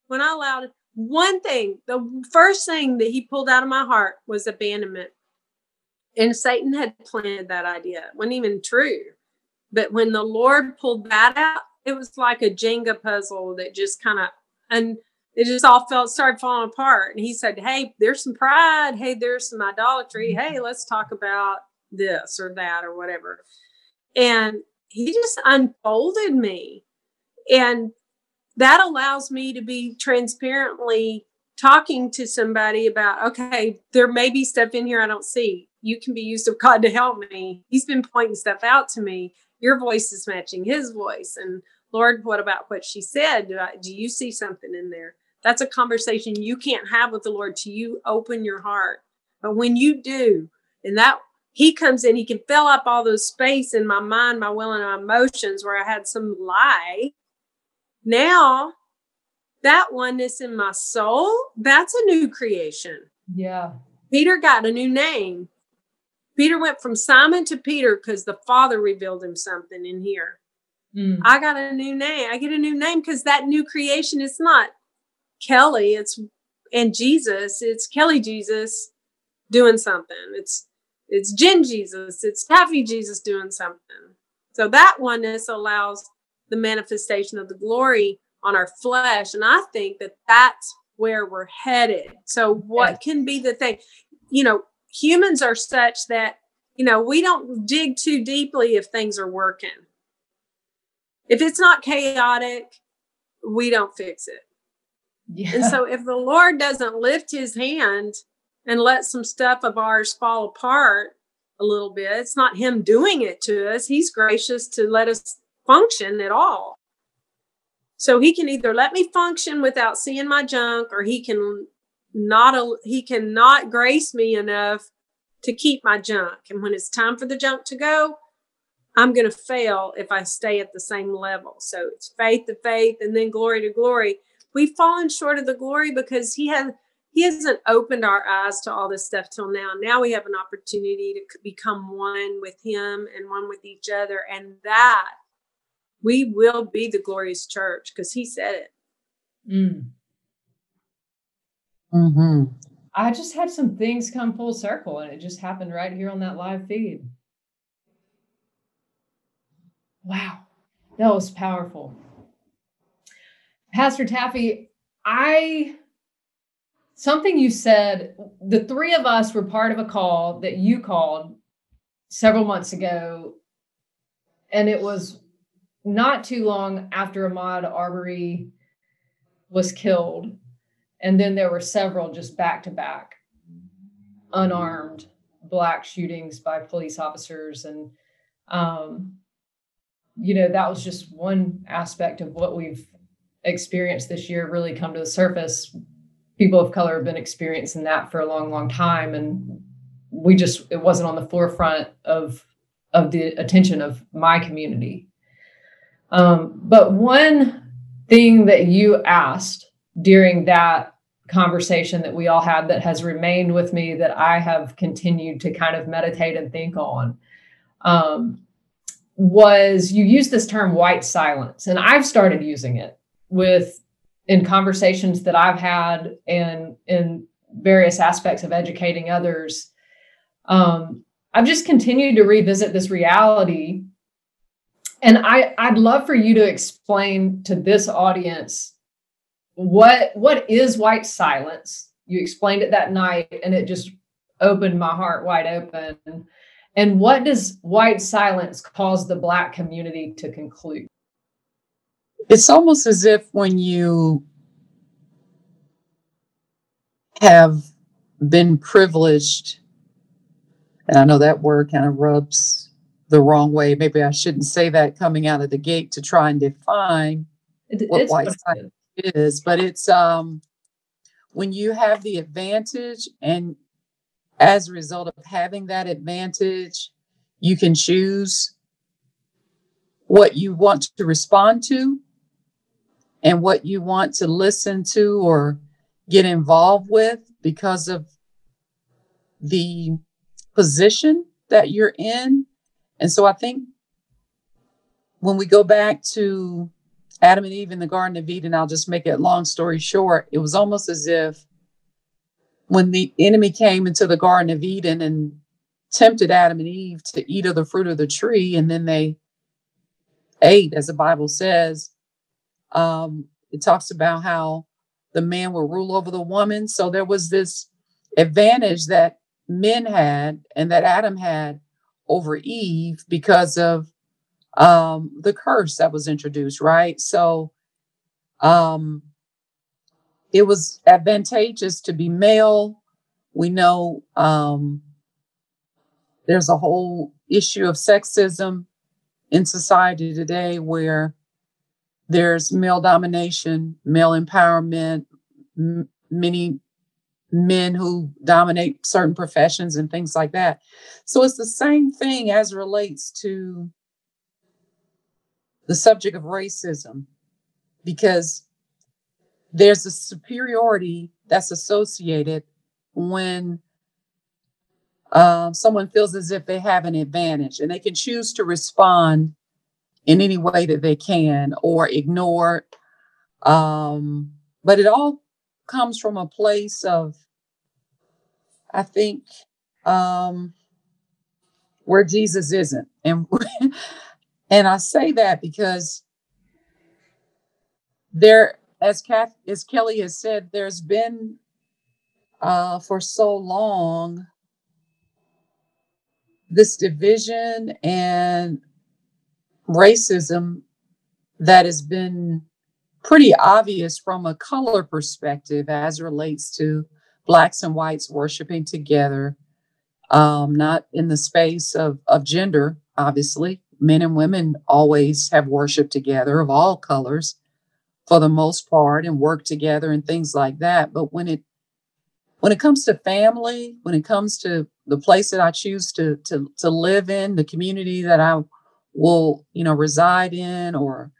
when I allowed one thing, the first thing that he pulled out of my heart was abandonment. And Satan had planted that idea. It wasn't even true. But when the Lord pulled that out, it was like a Jenga puzzle that just kind of and it just all felt started falling apart. And he said, Hey, there's some pride. Hey, there's some idolatry. Hey, let's talk about this or that or whatever. And he just unfolded me. And that allows me to be transparently talking to somebody about, okay, there may be stuff in here I don't see. You can be used of God to help me. He's been pointing stuff out to me. Your voice is matching his voice. And Lord, what about what she said? Do, I, do you see something in there? That's a conversation you can't have with the Lord till you open your heart. But when you do, and that he comes in, he can fill up all those space in my mind, my will, and my emotions where I had some lie. Now that oneness in my soul, that's a new creation. Yeah. Peter got a new name. Peter went from Simon to Peter because the Father revealed him something in here. Mm. I got a new name. I get a new name because that new creation is not Kelly, it's and Jesus, it's Kelly Jesus doing something. It's it's Jen Jesus, it's Taffy Jesus doing something. So that oneness allows the manifestation of the glory on our flesh. And I think that that's where we're headed. So, what can be the thing? You know, humans are such that, you know, we don't dig too deeply if things are working. If it's not chaotic, we don't fix it. Yeah. And so, if the Lord doesn't lift his hand and let some stuff of ours fall apart a little bit, it's not him doing it to us. He's gracious to let us function at all. So he can either let me function without seeing my junk, or he can not he cannot grace me enough to keep my junk. And when it's time for the junk to go, I'm going to fail if I stay at the same level. So it's faith to faith and then glory to glory. We've fallen short of the glory because he has he hasn't opened our eyes to all this stuff till now. Now we have an opportunity to become one with him and one with each other and that we will be the glorious church because he said it. Mm. Mm-hmm. I just had some things come full circle and it just happened right here on that live feed. Wow, that was powerful. Pastor Taffy, I something you said, the three of us were part of a call that you called several months ago, and it was not too long after Ahmaud Arbery was killed. And then there were several just back to back unarmed black shootings by police officers. And, um, you know, that was just one aspect of what we've experienced this year really come to the surface. People of color have been experiencing that for a long, long time. And we just, it wasn't on the forefront of, of the attention of my community um, but one thing that you asked during that conversation that we all had that has remained with me that I have continued to kind of meditate and think on um, was you used this term white silence, and I've started using it with in conversations that I've had and in various aspects of educating others. Um, I've just continued to revisit this reality and I, I'd love for you to explain to this audience what what is white silence. You explained it that night, and it just opened my heart wide open. And what does white silence cause the Black community to conclude? It's almost as if when you have been privileged, and I know that word kind of rubs the wrong way. Maybe I shouldn't say that coming out of the gate to try and define it, what white is, but it's um when you have the advantage and as a result of having that advantage, you can choose what you want to respond to and what you want to listen to or get involved with because of the position that you're in. And so I think when we go back to Adam and Eve in the Garden of Eden, I'll just make it long story short, it was almost as if when the enemy came into the Garden of Eden and tempted Adam and Eve to eat of the fruit of the tree, and then they ate, as the Bible says, um, it talks about how the man will rule over the woman. So there was this advantage that men had and that Adam had over Eve because of um, the curse that was introduced, right? So um, it was advantageous to be male. We know um, there's a whole issue of sexism in society today where there's male domination, male empowerment, m- many men who dominate certain professions and things like that. So it's the same thing as relates to the subject of racism because there's a superiority that's associated when uh, someone feels as if they have an advantage and they can choose to respond in any way that they can or ignore. Um, but it all comes from a place of, I think, um, where Jesus isn't. And and I say that because there, as Kath, as Kelly has said, there's been uh, for so long this division and racism that has been pretty obvious from a color perspective as relates to blacks and whites worshiping together um, not in the space of, of gender obviously. Men and women always have worshiped together of all colors for the most part and work together and things like that. But when it when it comes to family when it comes to the place that i choose to to to live in the community that i will you know reside in or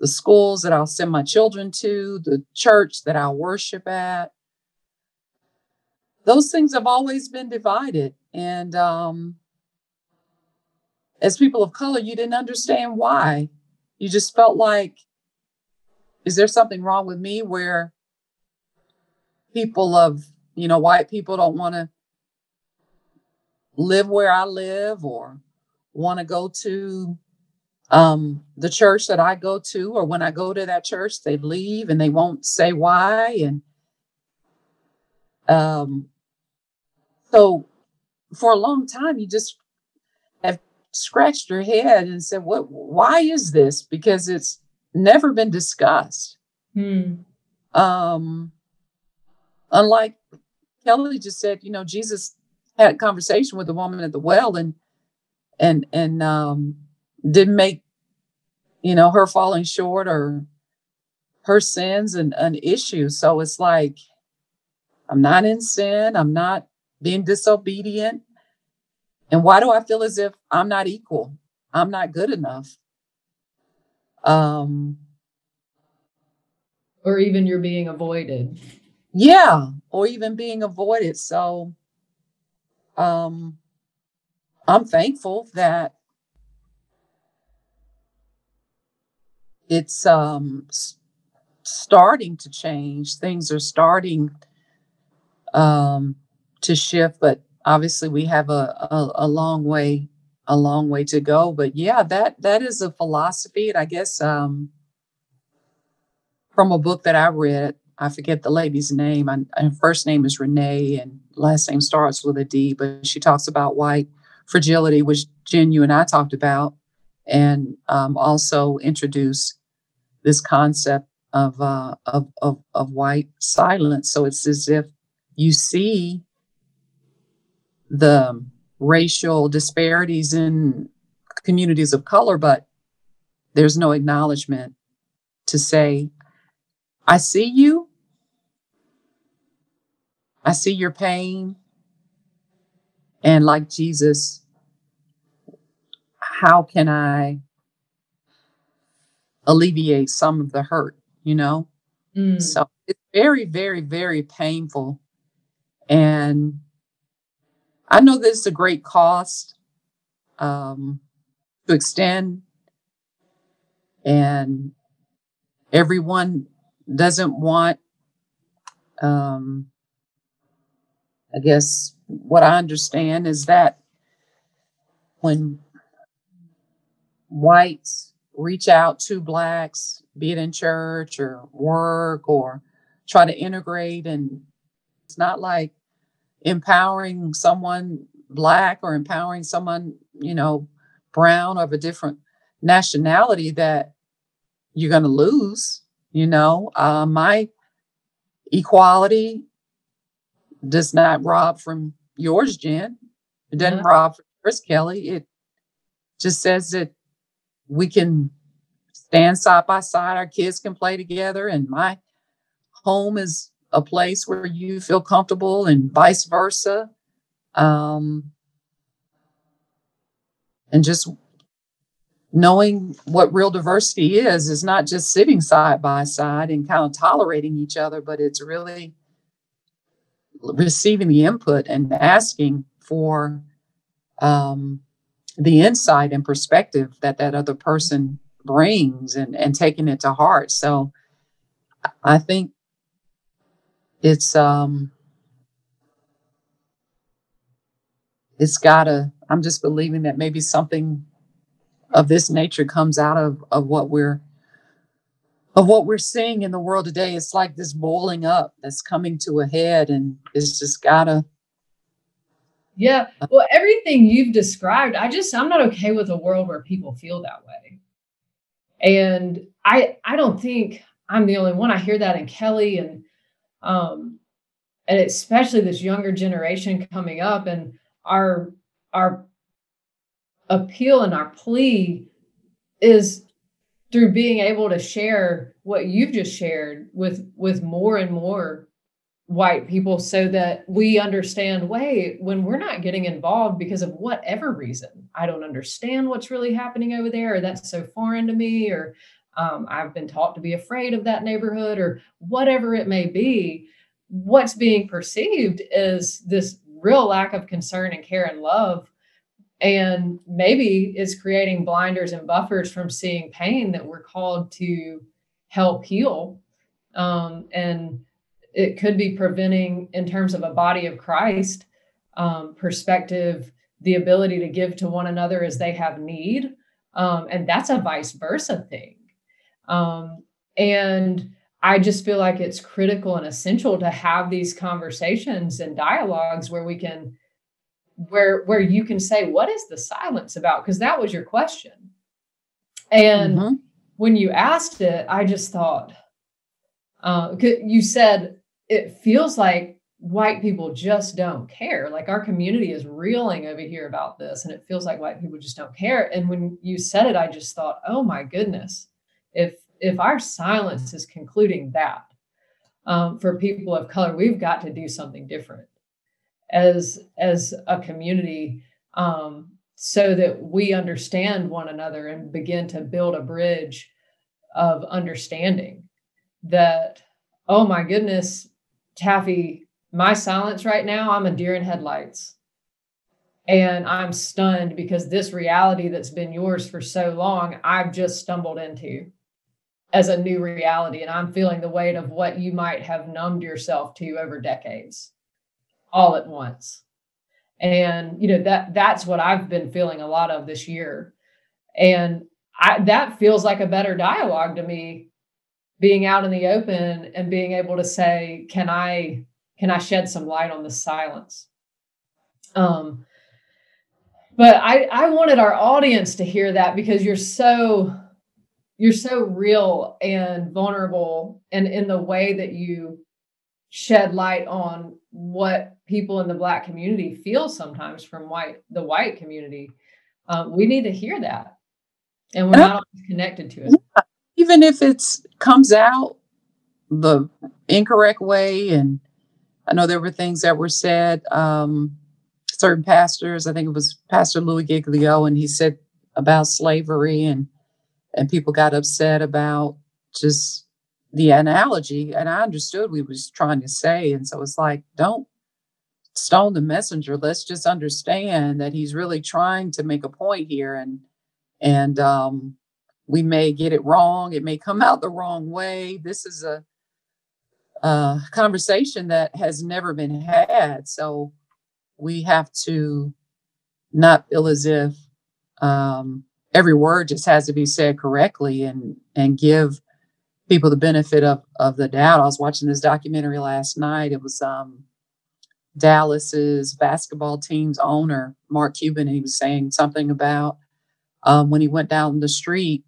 the schools that i'll send my children to the church that i worship at. Those things have always been divided and um as people of color you didn't understand why. You just felt like is there something wrong with me where people of you know white people don't want to live where i live or want to go to um, the church that I go to, or when I go to that church, they leave and they won't say why. And um, so for a long time, you just have scratched your head and said, "What? Why is this?" Because it's never been discussed. Hmm. Um, unlike Kelly just said, you know, Jesus had a conversation with the woman at the well, and and and um, didn't make you know her falling short or her sins an, an issue. So it's like I'm not in sin. I'm not being disobedient. And why do I feel as if I'm not equal? I'm not good enough. Um, or even you're being avoided. Yeah, or even being avoided. So um I'm thankful that it's um, starting to change. Things are starting um, to shift, but obviously we have a, a, a long way a long way to go. But yeah, that that is a philosophy, and I guess um, from a book that I read, I forget the lady's name. I, her first name is Renee, and last name starts with a D. But she talks about white fragility, which Jen, you and I talked about, and um, also introduce this concept of, uh, of, of of white silence. So it's as if you see the racial disparities in communities of color, but there's no acknowledgement to say, I see you. I see your pain. And like Jesus, how can I alleviate some of the hurt, you know? Mm. So it's very, very, very painful. And I know there's a great cost um, to extend, and everyone doesn't want, um, I guess, what I understand is that when whites reach out to blacks, be it in church or work or try to integrate, and it's not like empowering someone black or empowering someone, you know, brown of a different nationality that you're going to lose. You know, uh, my equality does not rob from yours, Jen. It doesn't yeah. rob yours, Kelly. It just says that we can stand side by side. Our kids can play together, and my home is a place where you feel comfortable, and vice versa. Um, and just knowing what real diversity is is not just sitting side by side and kind of tolerating each other, but it's really receiving the input and asking for um, the insight and perspective that that other person brings and, and taking it to heart. So I think it's um it's gotta i'm just believing that maybe something of this nature comes out of of what we're of what we're seeing in the world today. It's like this boiling up that's coming to a head, and it's just gotta. Yeah, well, everything you've described, I just I'm not okay with a world where people feel that way, and I I don't think I'm the only one. I hear that in Kelly and um and especially this younger generation coming up and our our appeal and our plea is through being able to share what you've just shared with with more and more white people so that we understand wait when we're not getting involved because of whatever reason i don't understand what's really happening over there or that's so foreign to me or um, i've been taught to be afraid of that neighborhood or whatever it may be what's being perceived is this real lack of concern and care and love and maybe is creating blinders and buffers from seeing pain that we're called to help heal. Um, and it could be preventing in terms of a body of christ um, perspective the ability to give to one another as they have need. Um, and that's a vice versa thing. Um, and i just feel like it's critical and essential to have these conversations and dialogues where we can where where you can say what is the silence about? Because that was your question. And mm-hmm. when you asked it i just thought uh, you said it feels like white people just don't care. Like our community is reeling over here about this and it feels like white people just don't care. And when you said it i just thought oh my goodness. If if our silence is concluding that um, for people of color we've got to do something different as as a community um, so that we understand one another and begin to build a bridge of understanding that oh my goodness taffy my silence right now i'm a deer in headlights. And i'm stunned because this reality that's been yours for so long i've just stumbled into as a new reality. And i'm feeling the weight of what you might have numbed yourself to over decades all at once. And you know that that's what i've been feeling a lot of this year. And I, that feels like a better dialogue to me being out in the open and being able to say can i can i shed some light on the silence? Um but i i wanted our audience to hear that because you're so you're so real and vulnerable and in the way that you shed light on what people in the black community feel sometimes from white the white community um, we need to hear that and we're not connected to it yeah. even if it's comes out the incorrect way and i know there were things that were said um, certain pastors i think it was pastor Louie Giglio and he said about slavery and and people got upset about just the analogy and i understood what he was trying to say and so it's like don't stone the messenger let's just understand that he's really trying to make a point here and and um we may get it wrong it may come out the wrong way this is a, a conversation that has never been had so we have to not feel as if um, every word just has to be said correctly and and give people the benefit of of the doubt. I was watching this documentary last night. It was um, Dallas's basketball team's owner, Mark Cuban. He was saying something about um, when he went down the street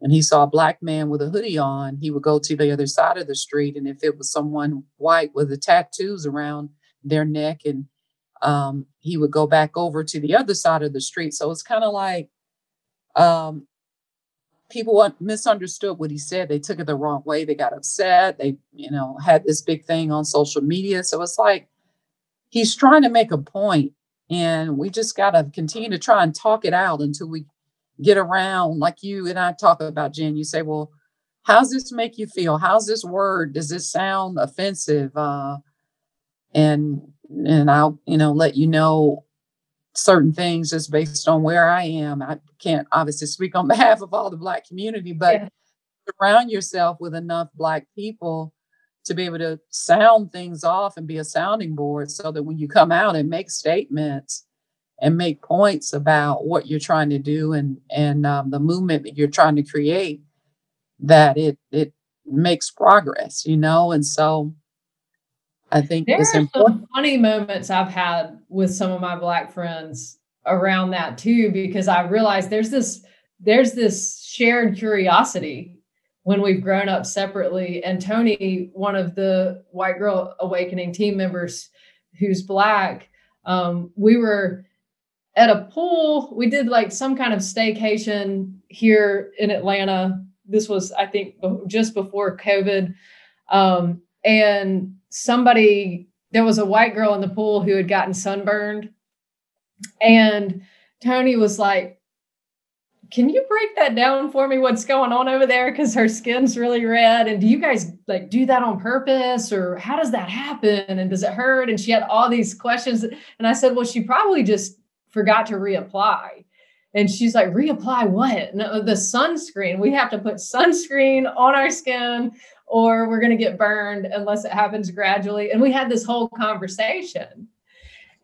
and he saw a black man with a hoodie on, he would go to the other side of the street. And if it was someone white with the tattoos around their neck, and um, he would go back over to the other side of the street. So it's kind of like um, people misunderstood what he said. They took it the wrong way. They got upset. They, you know, had this big thing on social media. So it's like he's trying to make a point, and we just got to continue to try and talk it out until we get around like you and I talk about, Jen. You say, well, how's this make you feel? How's this word? Does this sound offensive? Uh, and and I'll you know let you know certain things just based on where I am. I can't obviously speak on behalf of all the Black community, but yeah. surround yourself with enough Black people to be able to sound things off and be a sounding board so that when you come out and make statements and make points about what you're trying to do and and um, the movement that you're trying to create that it it makes progress you know and so i think there it's are important. some funny moments i've had with some of my black friends around that too because i realized there's this there's this shared curiosity when we've grown up separately and tony one of the white girl awakening team members who's black um, we were at a pool. We did like some kind of staycation here in Atlanta. This was, I think, just before COVID. Um, and somebody, there was a white girl in the pool who had gotten sunburned. And Tony was like, can you break that down for me? What's going on over there? Because her skin's really red. And do you guys like do that on purpose or how does that happen? And does it hurt? And she had all these questions. And I said, well, she probably just forgot to reapply. And she's like, reapply what? No, the sunscreen. We have to put sunscreen on our skin or we're going to get burned unless it happens gradually. And we had this whole conversation.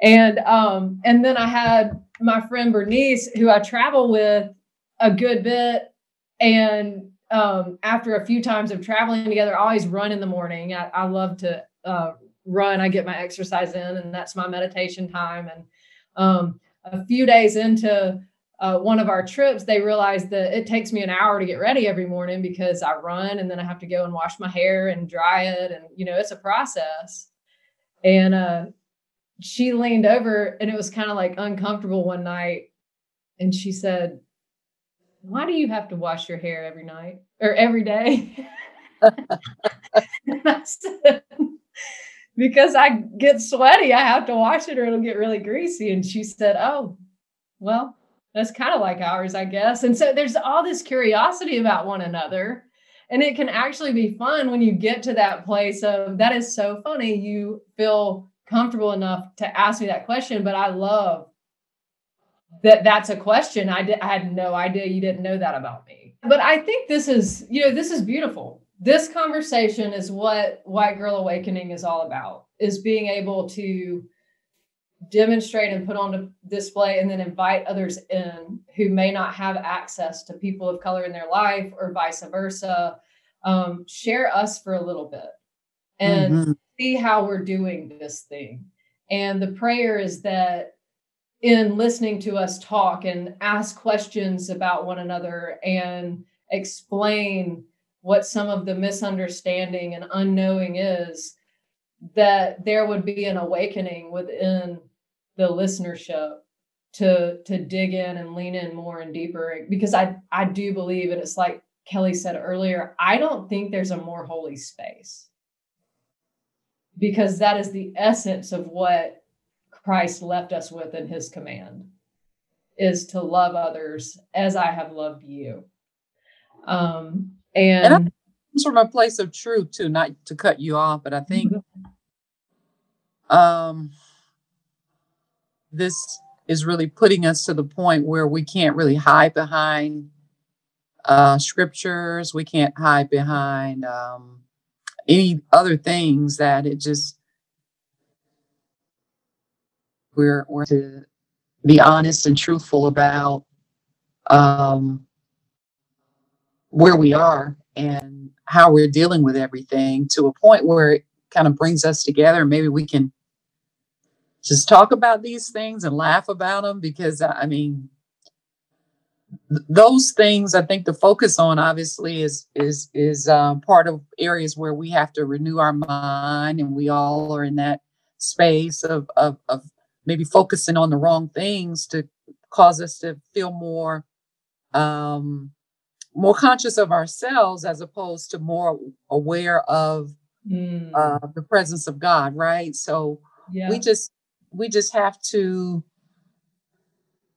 And um, and then I had my friend Bernice, who I travel with a good bit. And um, after a few times of traveling together, I always run in the morning. I, I love to uh, run. I get my exercise in, and that's my meditation time. And um, a few days into uh, one of our trips, they realized that it takes me an hour to get ready every morning because I run and then I have to go and wash my hair and dry it. And, you know, it's a process. And uh, she leaned over and it was kind of like uncomfortable one night. And she said, Why do you have to wash your hair every night or every day? Because I get sweaty, I have to wash it or it'll get really greasy. And she said, Oh, well, that's kind of like ours, I guess. And so there's all this curiosity about one another. And it can actually be fun when you get to that place of that is so funny. You feel comfortable enough to ask me that question, but I love that that's a question. I, did, I had no idea you didn't know that about me. But I think this is, you know, this is beautiful this conversation is what white girl awakening is all about is being able to demonstrate and put on display and then invite others in who may not have access to people of color in their life or vice versa um, share us for a little bit and mm-hmm. see how we're doing this thing and the prayer is that in listening to us talk and ask questions about one another and explain what some of the misunderstanding and unknowing is, that there would be an awakening within the listenership to to dig in and lean in more and deeper because I I do believe and it's like Kelly said earlier, I don't think there's a more holy space. Because that is the essence of what Christ left us with in his command is to love others as I have loved you. Um, and, and comes from a place of truth too, not to cut you off, but I think mm-hmm. um, this is really putting us to the point where we can't really hide behind uh, scriptures. We can't hide behind um, any other things that it just we're we're to be honest and truthful about um, where we are and how we're dealing with everything to a point where it kind of brings us together. Maybe we can just talk about these things and laugh about them because I mean, those things I think the focus on obviously is is is um, part of areas where we have to renew our mind, and we all are in that space of of, of maybe focusing on the wrong things to cause us to feel more um, more conscious of ourselves as opposed to more aware of mm. uh, the presence of God, right? So yeah. we just we just have to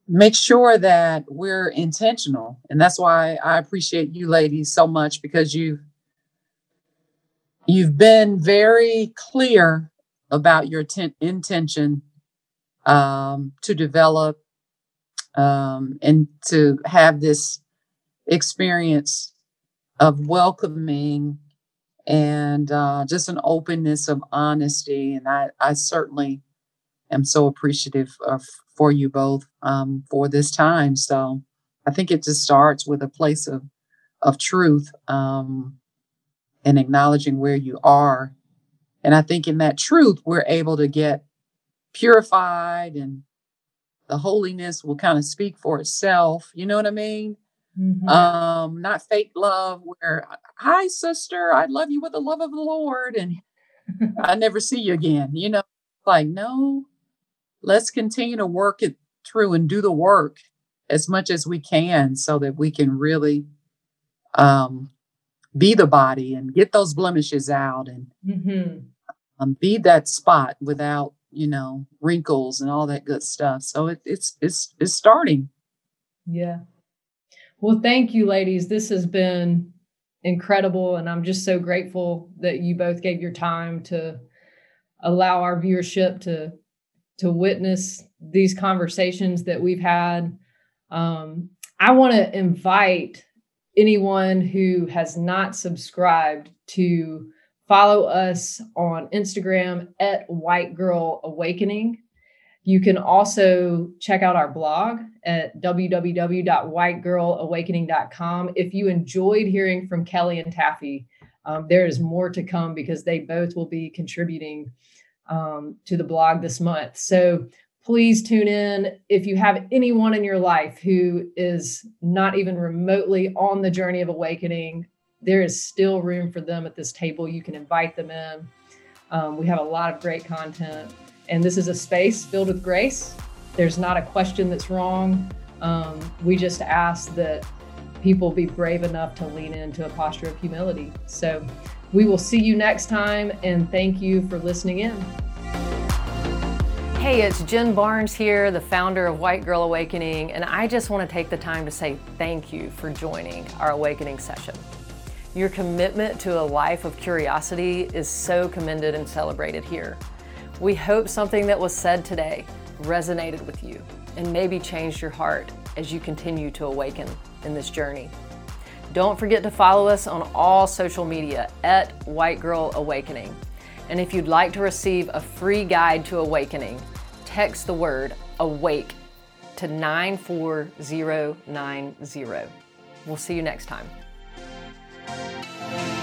make sure that we're intentional, and that's why I appreciate you ladies so much because you you've been very clear about your ten- intention um, to develop um, and to have this experience of welcoming and uh, just an openness of honesty. And I, I certainly am so appreciative of, for you both um, for this time. So I think it just starts with a place of of truth um, and acknowledging where you are. And I think in that truth, we're able to get purified and the holiness will kind of speak for itself. You know what I mean? Mm-hmm. Um, not fake love where, hi, sister, I love you with the love of the Lord, and I never see you again. You know, like, no, let's continue to work it through and do the work as much as we can so that we can really um, be the body and get those blemishes out and mm-hmm. um, be that spot without you know wrinkles and all that good stuff so it, it's it's it's starting yeah well, thank you, ladies. This has been incredible. And I'm just so grateful that you both gave your time to allow our viewership to to witness these conversations that we've had. Um, I want to invite anyone who has not subscribed to follow us on Instagram at White Girl Awakening. You can also check out our blog at www.whitegirlawakening.com. If you enjoyed hearing from Kelly and Taffy, um, there is more to come because they both will be contributing um, to the blog this month. So please tune in. If you have anyone in your life who is not even remotely on the journey of awakening, there is still room for them at this table. You can invite them in. Um, we have a lot of great content. And this is a space filled with grace. There's not a question that's wrong. Um, we just ask that people be brave enough to lean into a posture of humility. So we will see you next time, and thank you for listening in. Hey, it's Jen Barnes here, the founder of White Girl Awakening, and I just want to take the time to say thank you for joining our awakening session. Your commitment to a life of curiosity is so commended and celebrated here. We hope something that was said today resonated with you and maybe changed your heart as you continue to awaken in this journey. Don't forget to follow us on all social media at White Girl Awakening. And if you'd like to receive a free guide to awakening, text the word awake to 94090. We'll see you next time. Música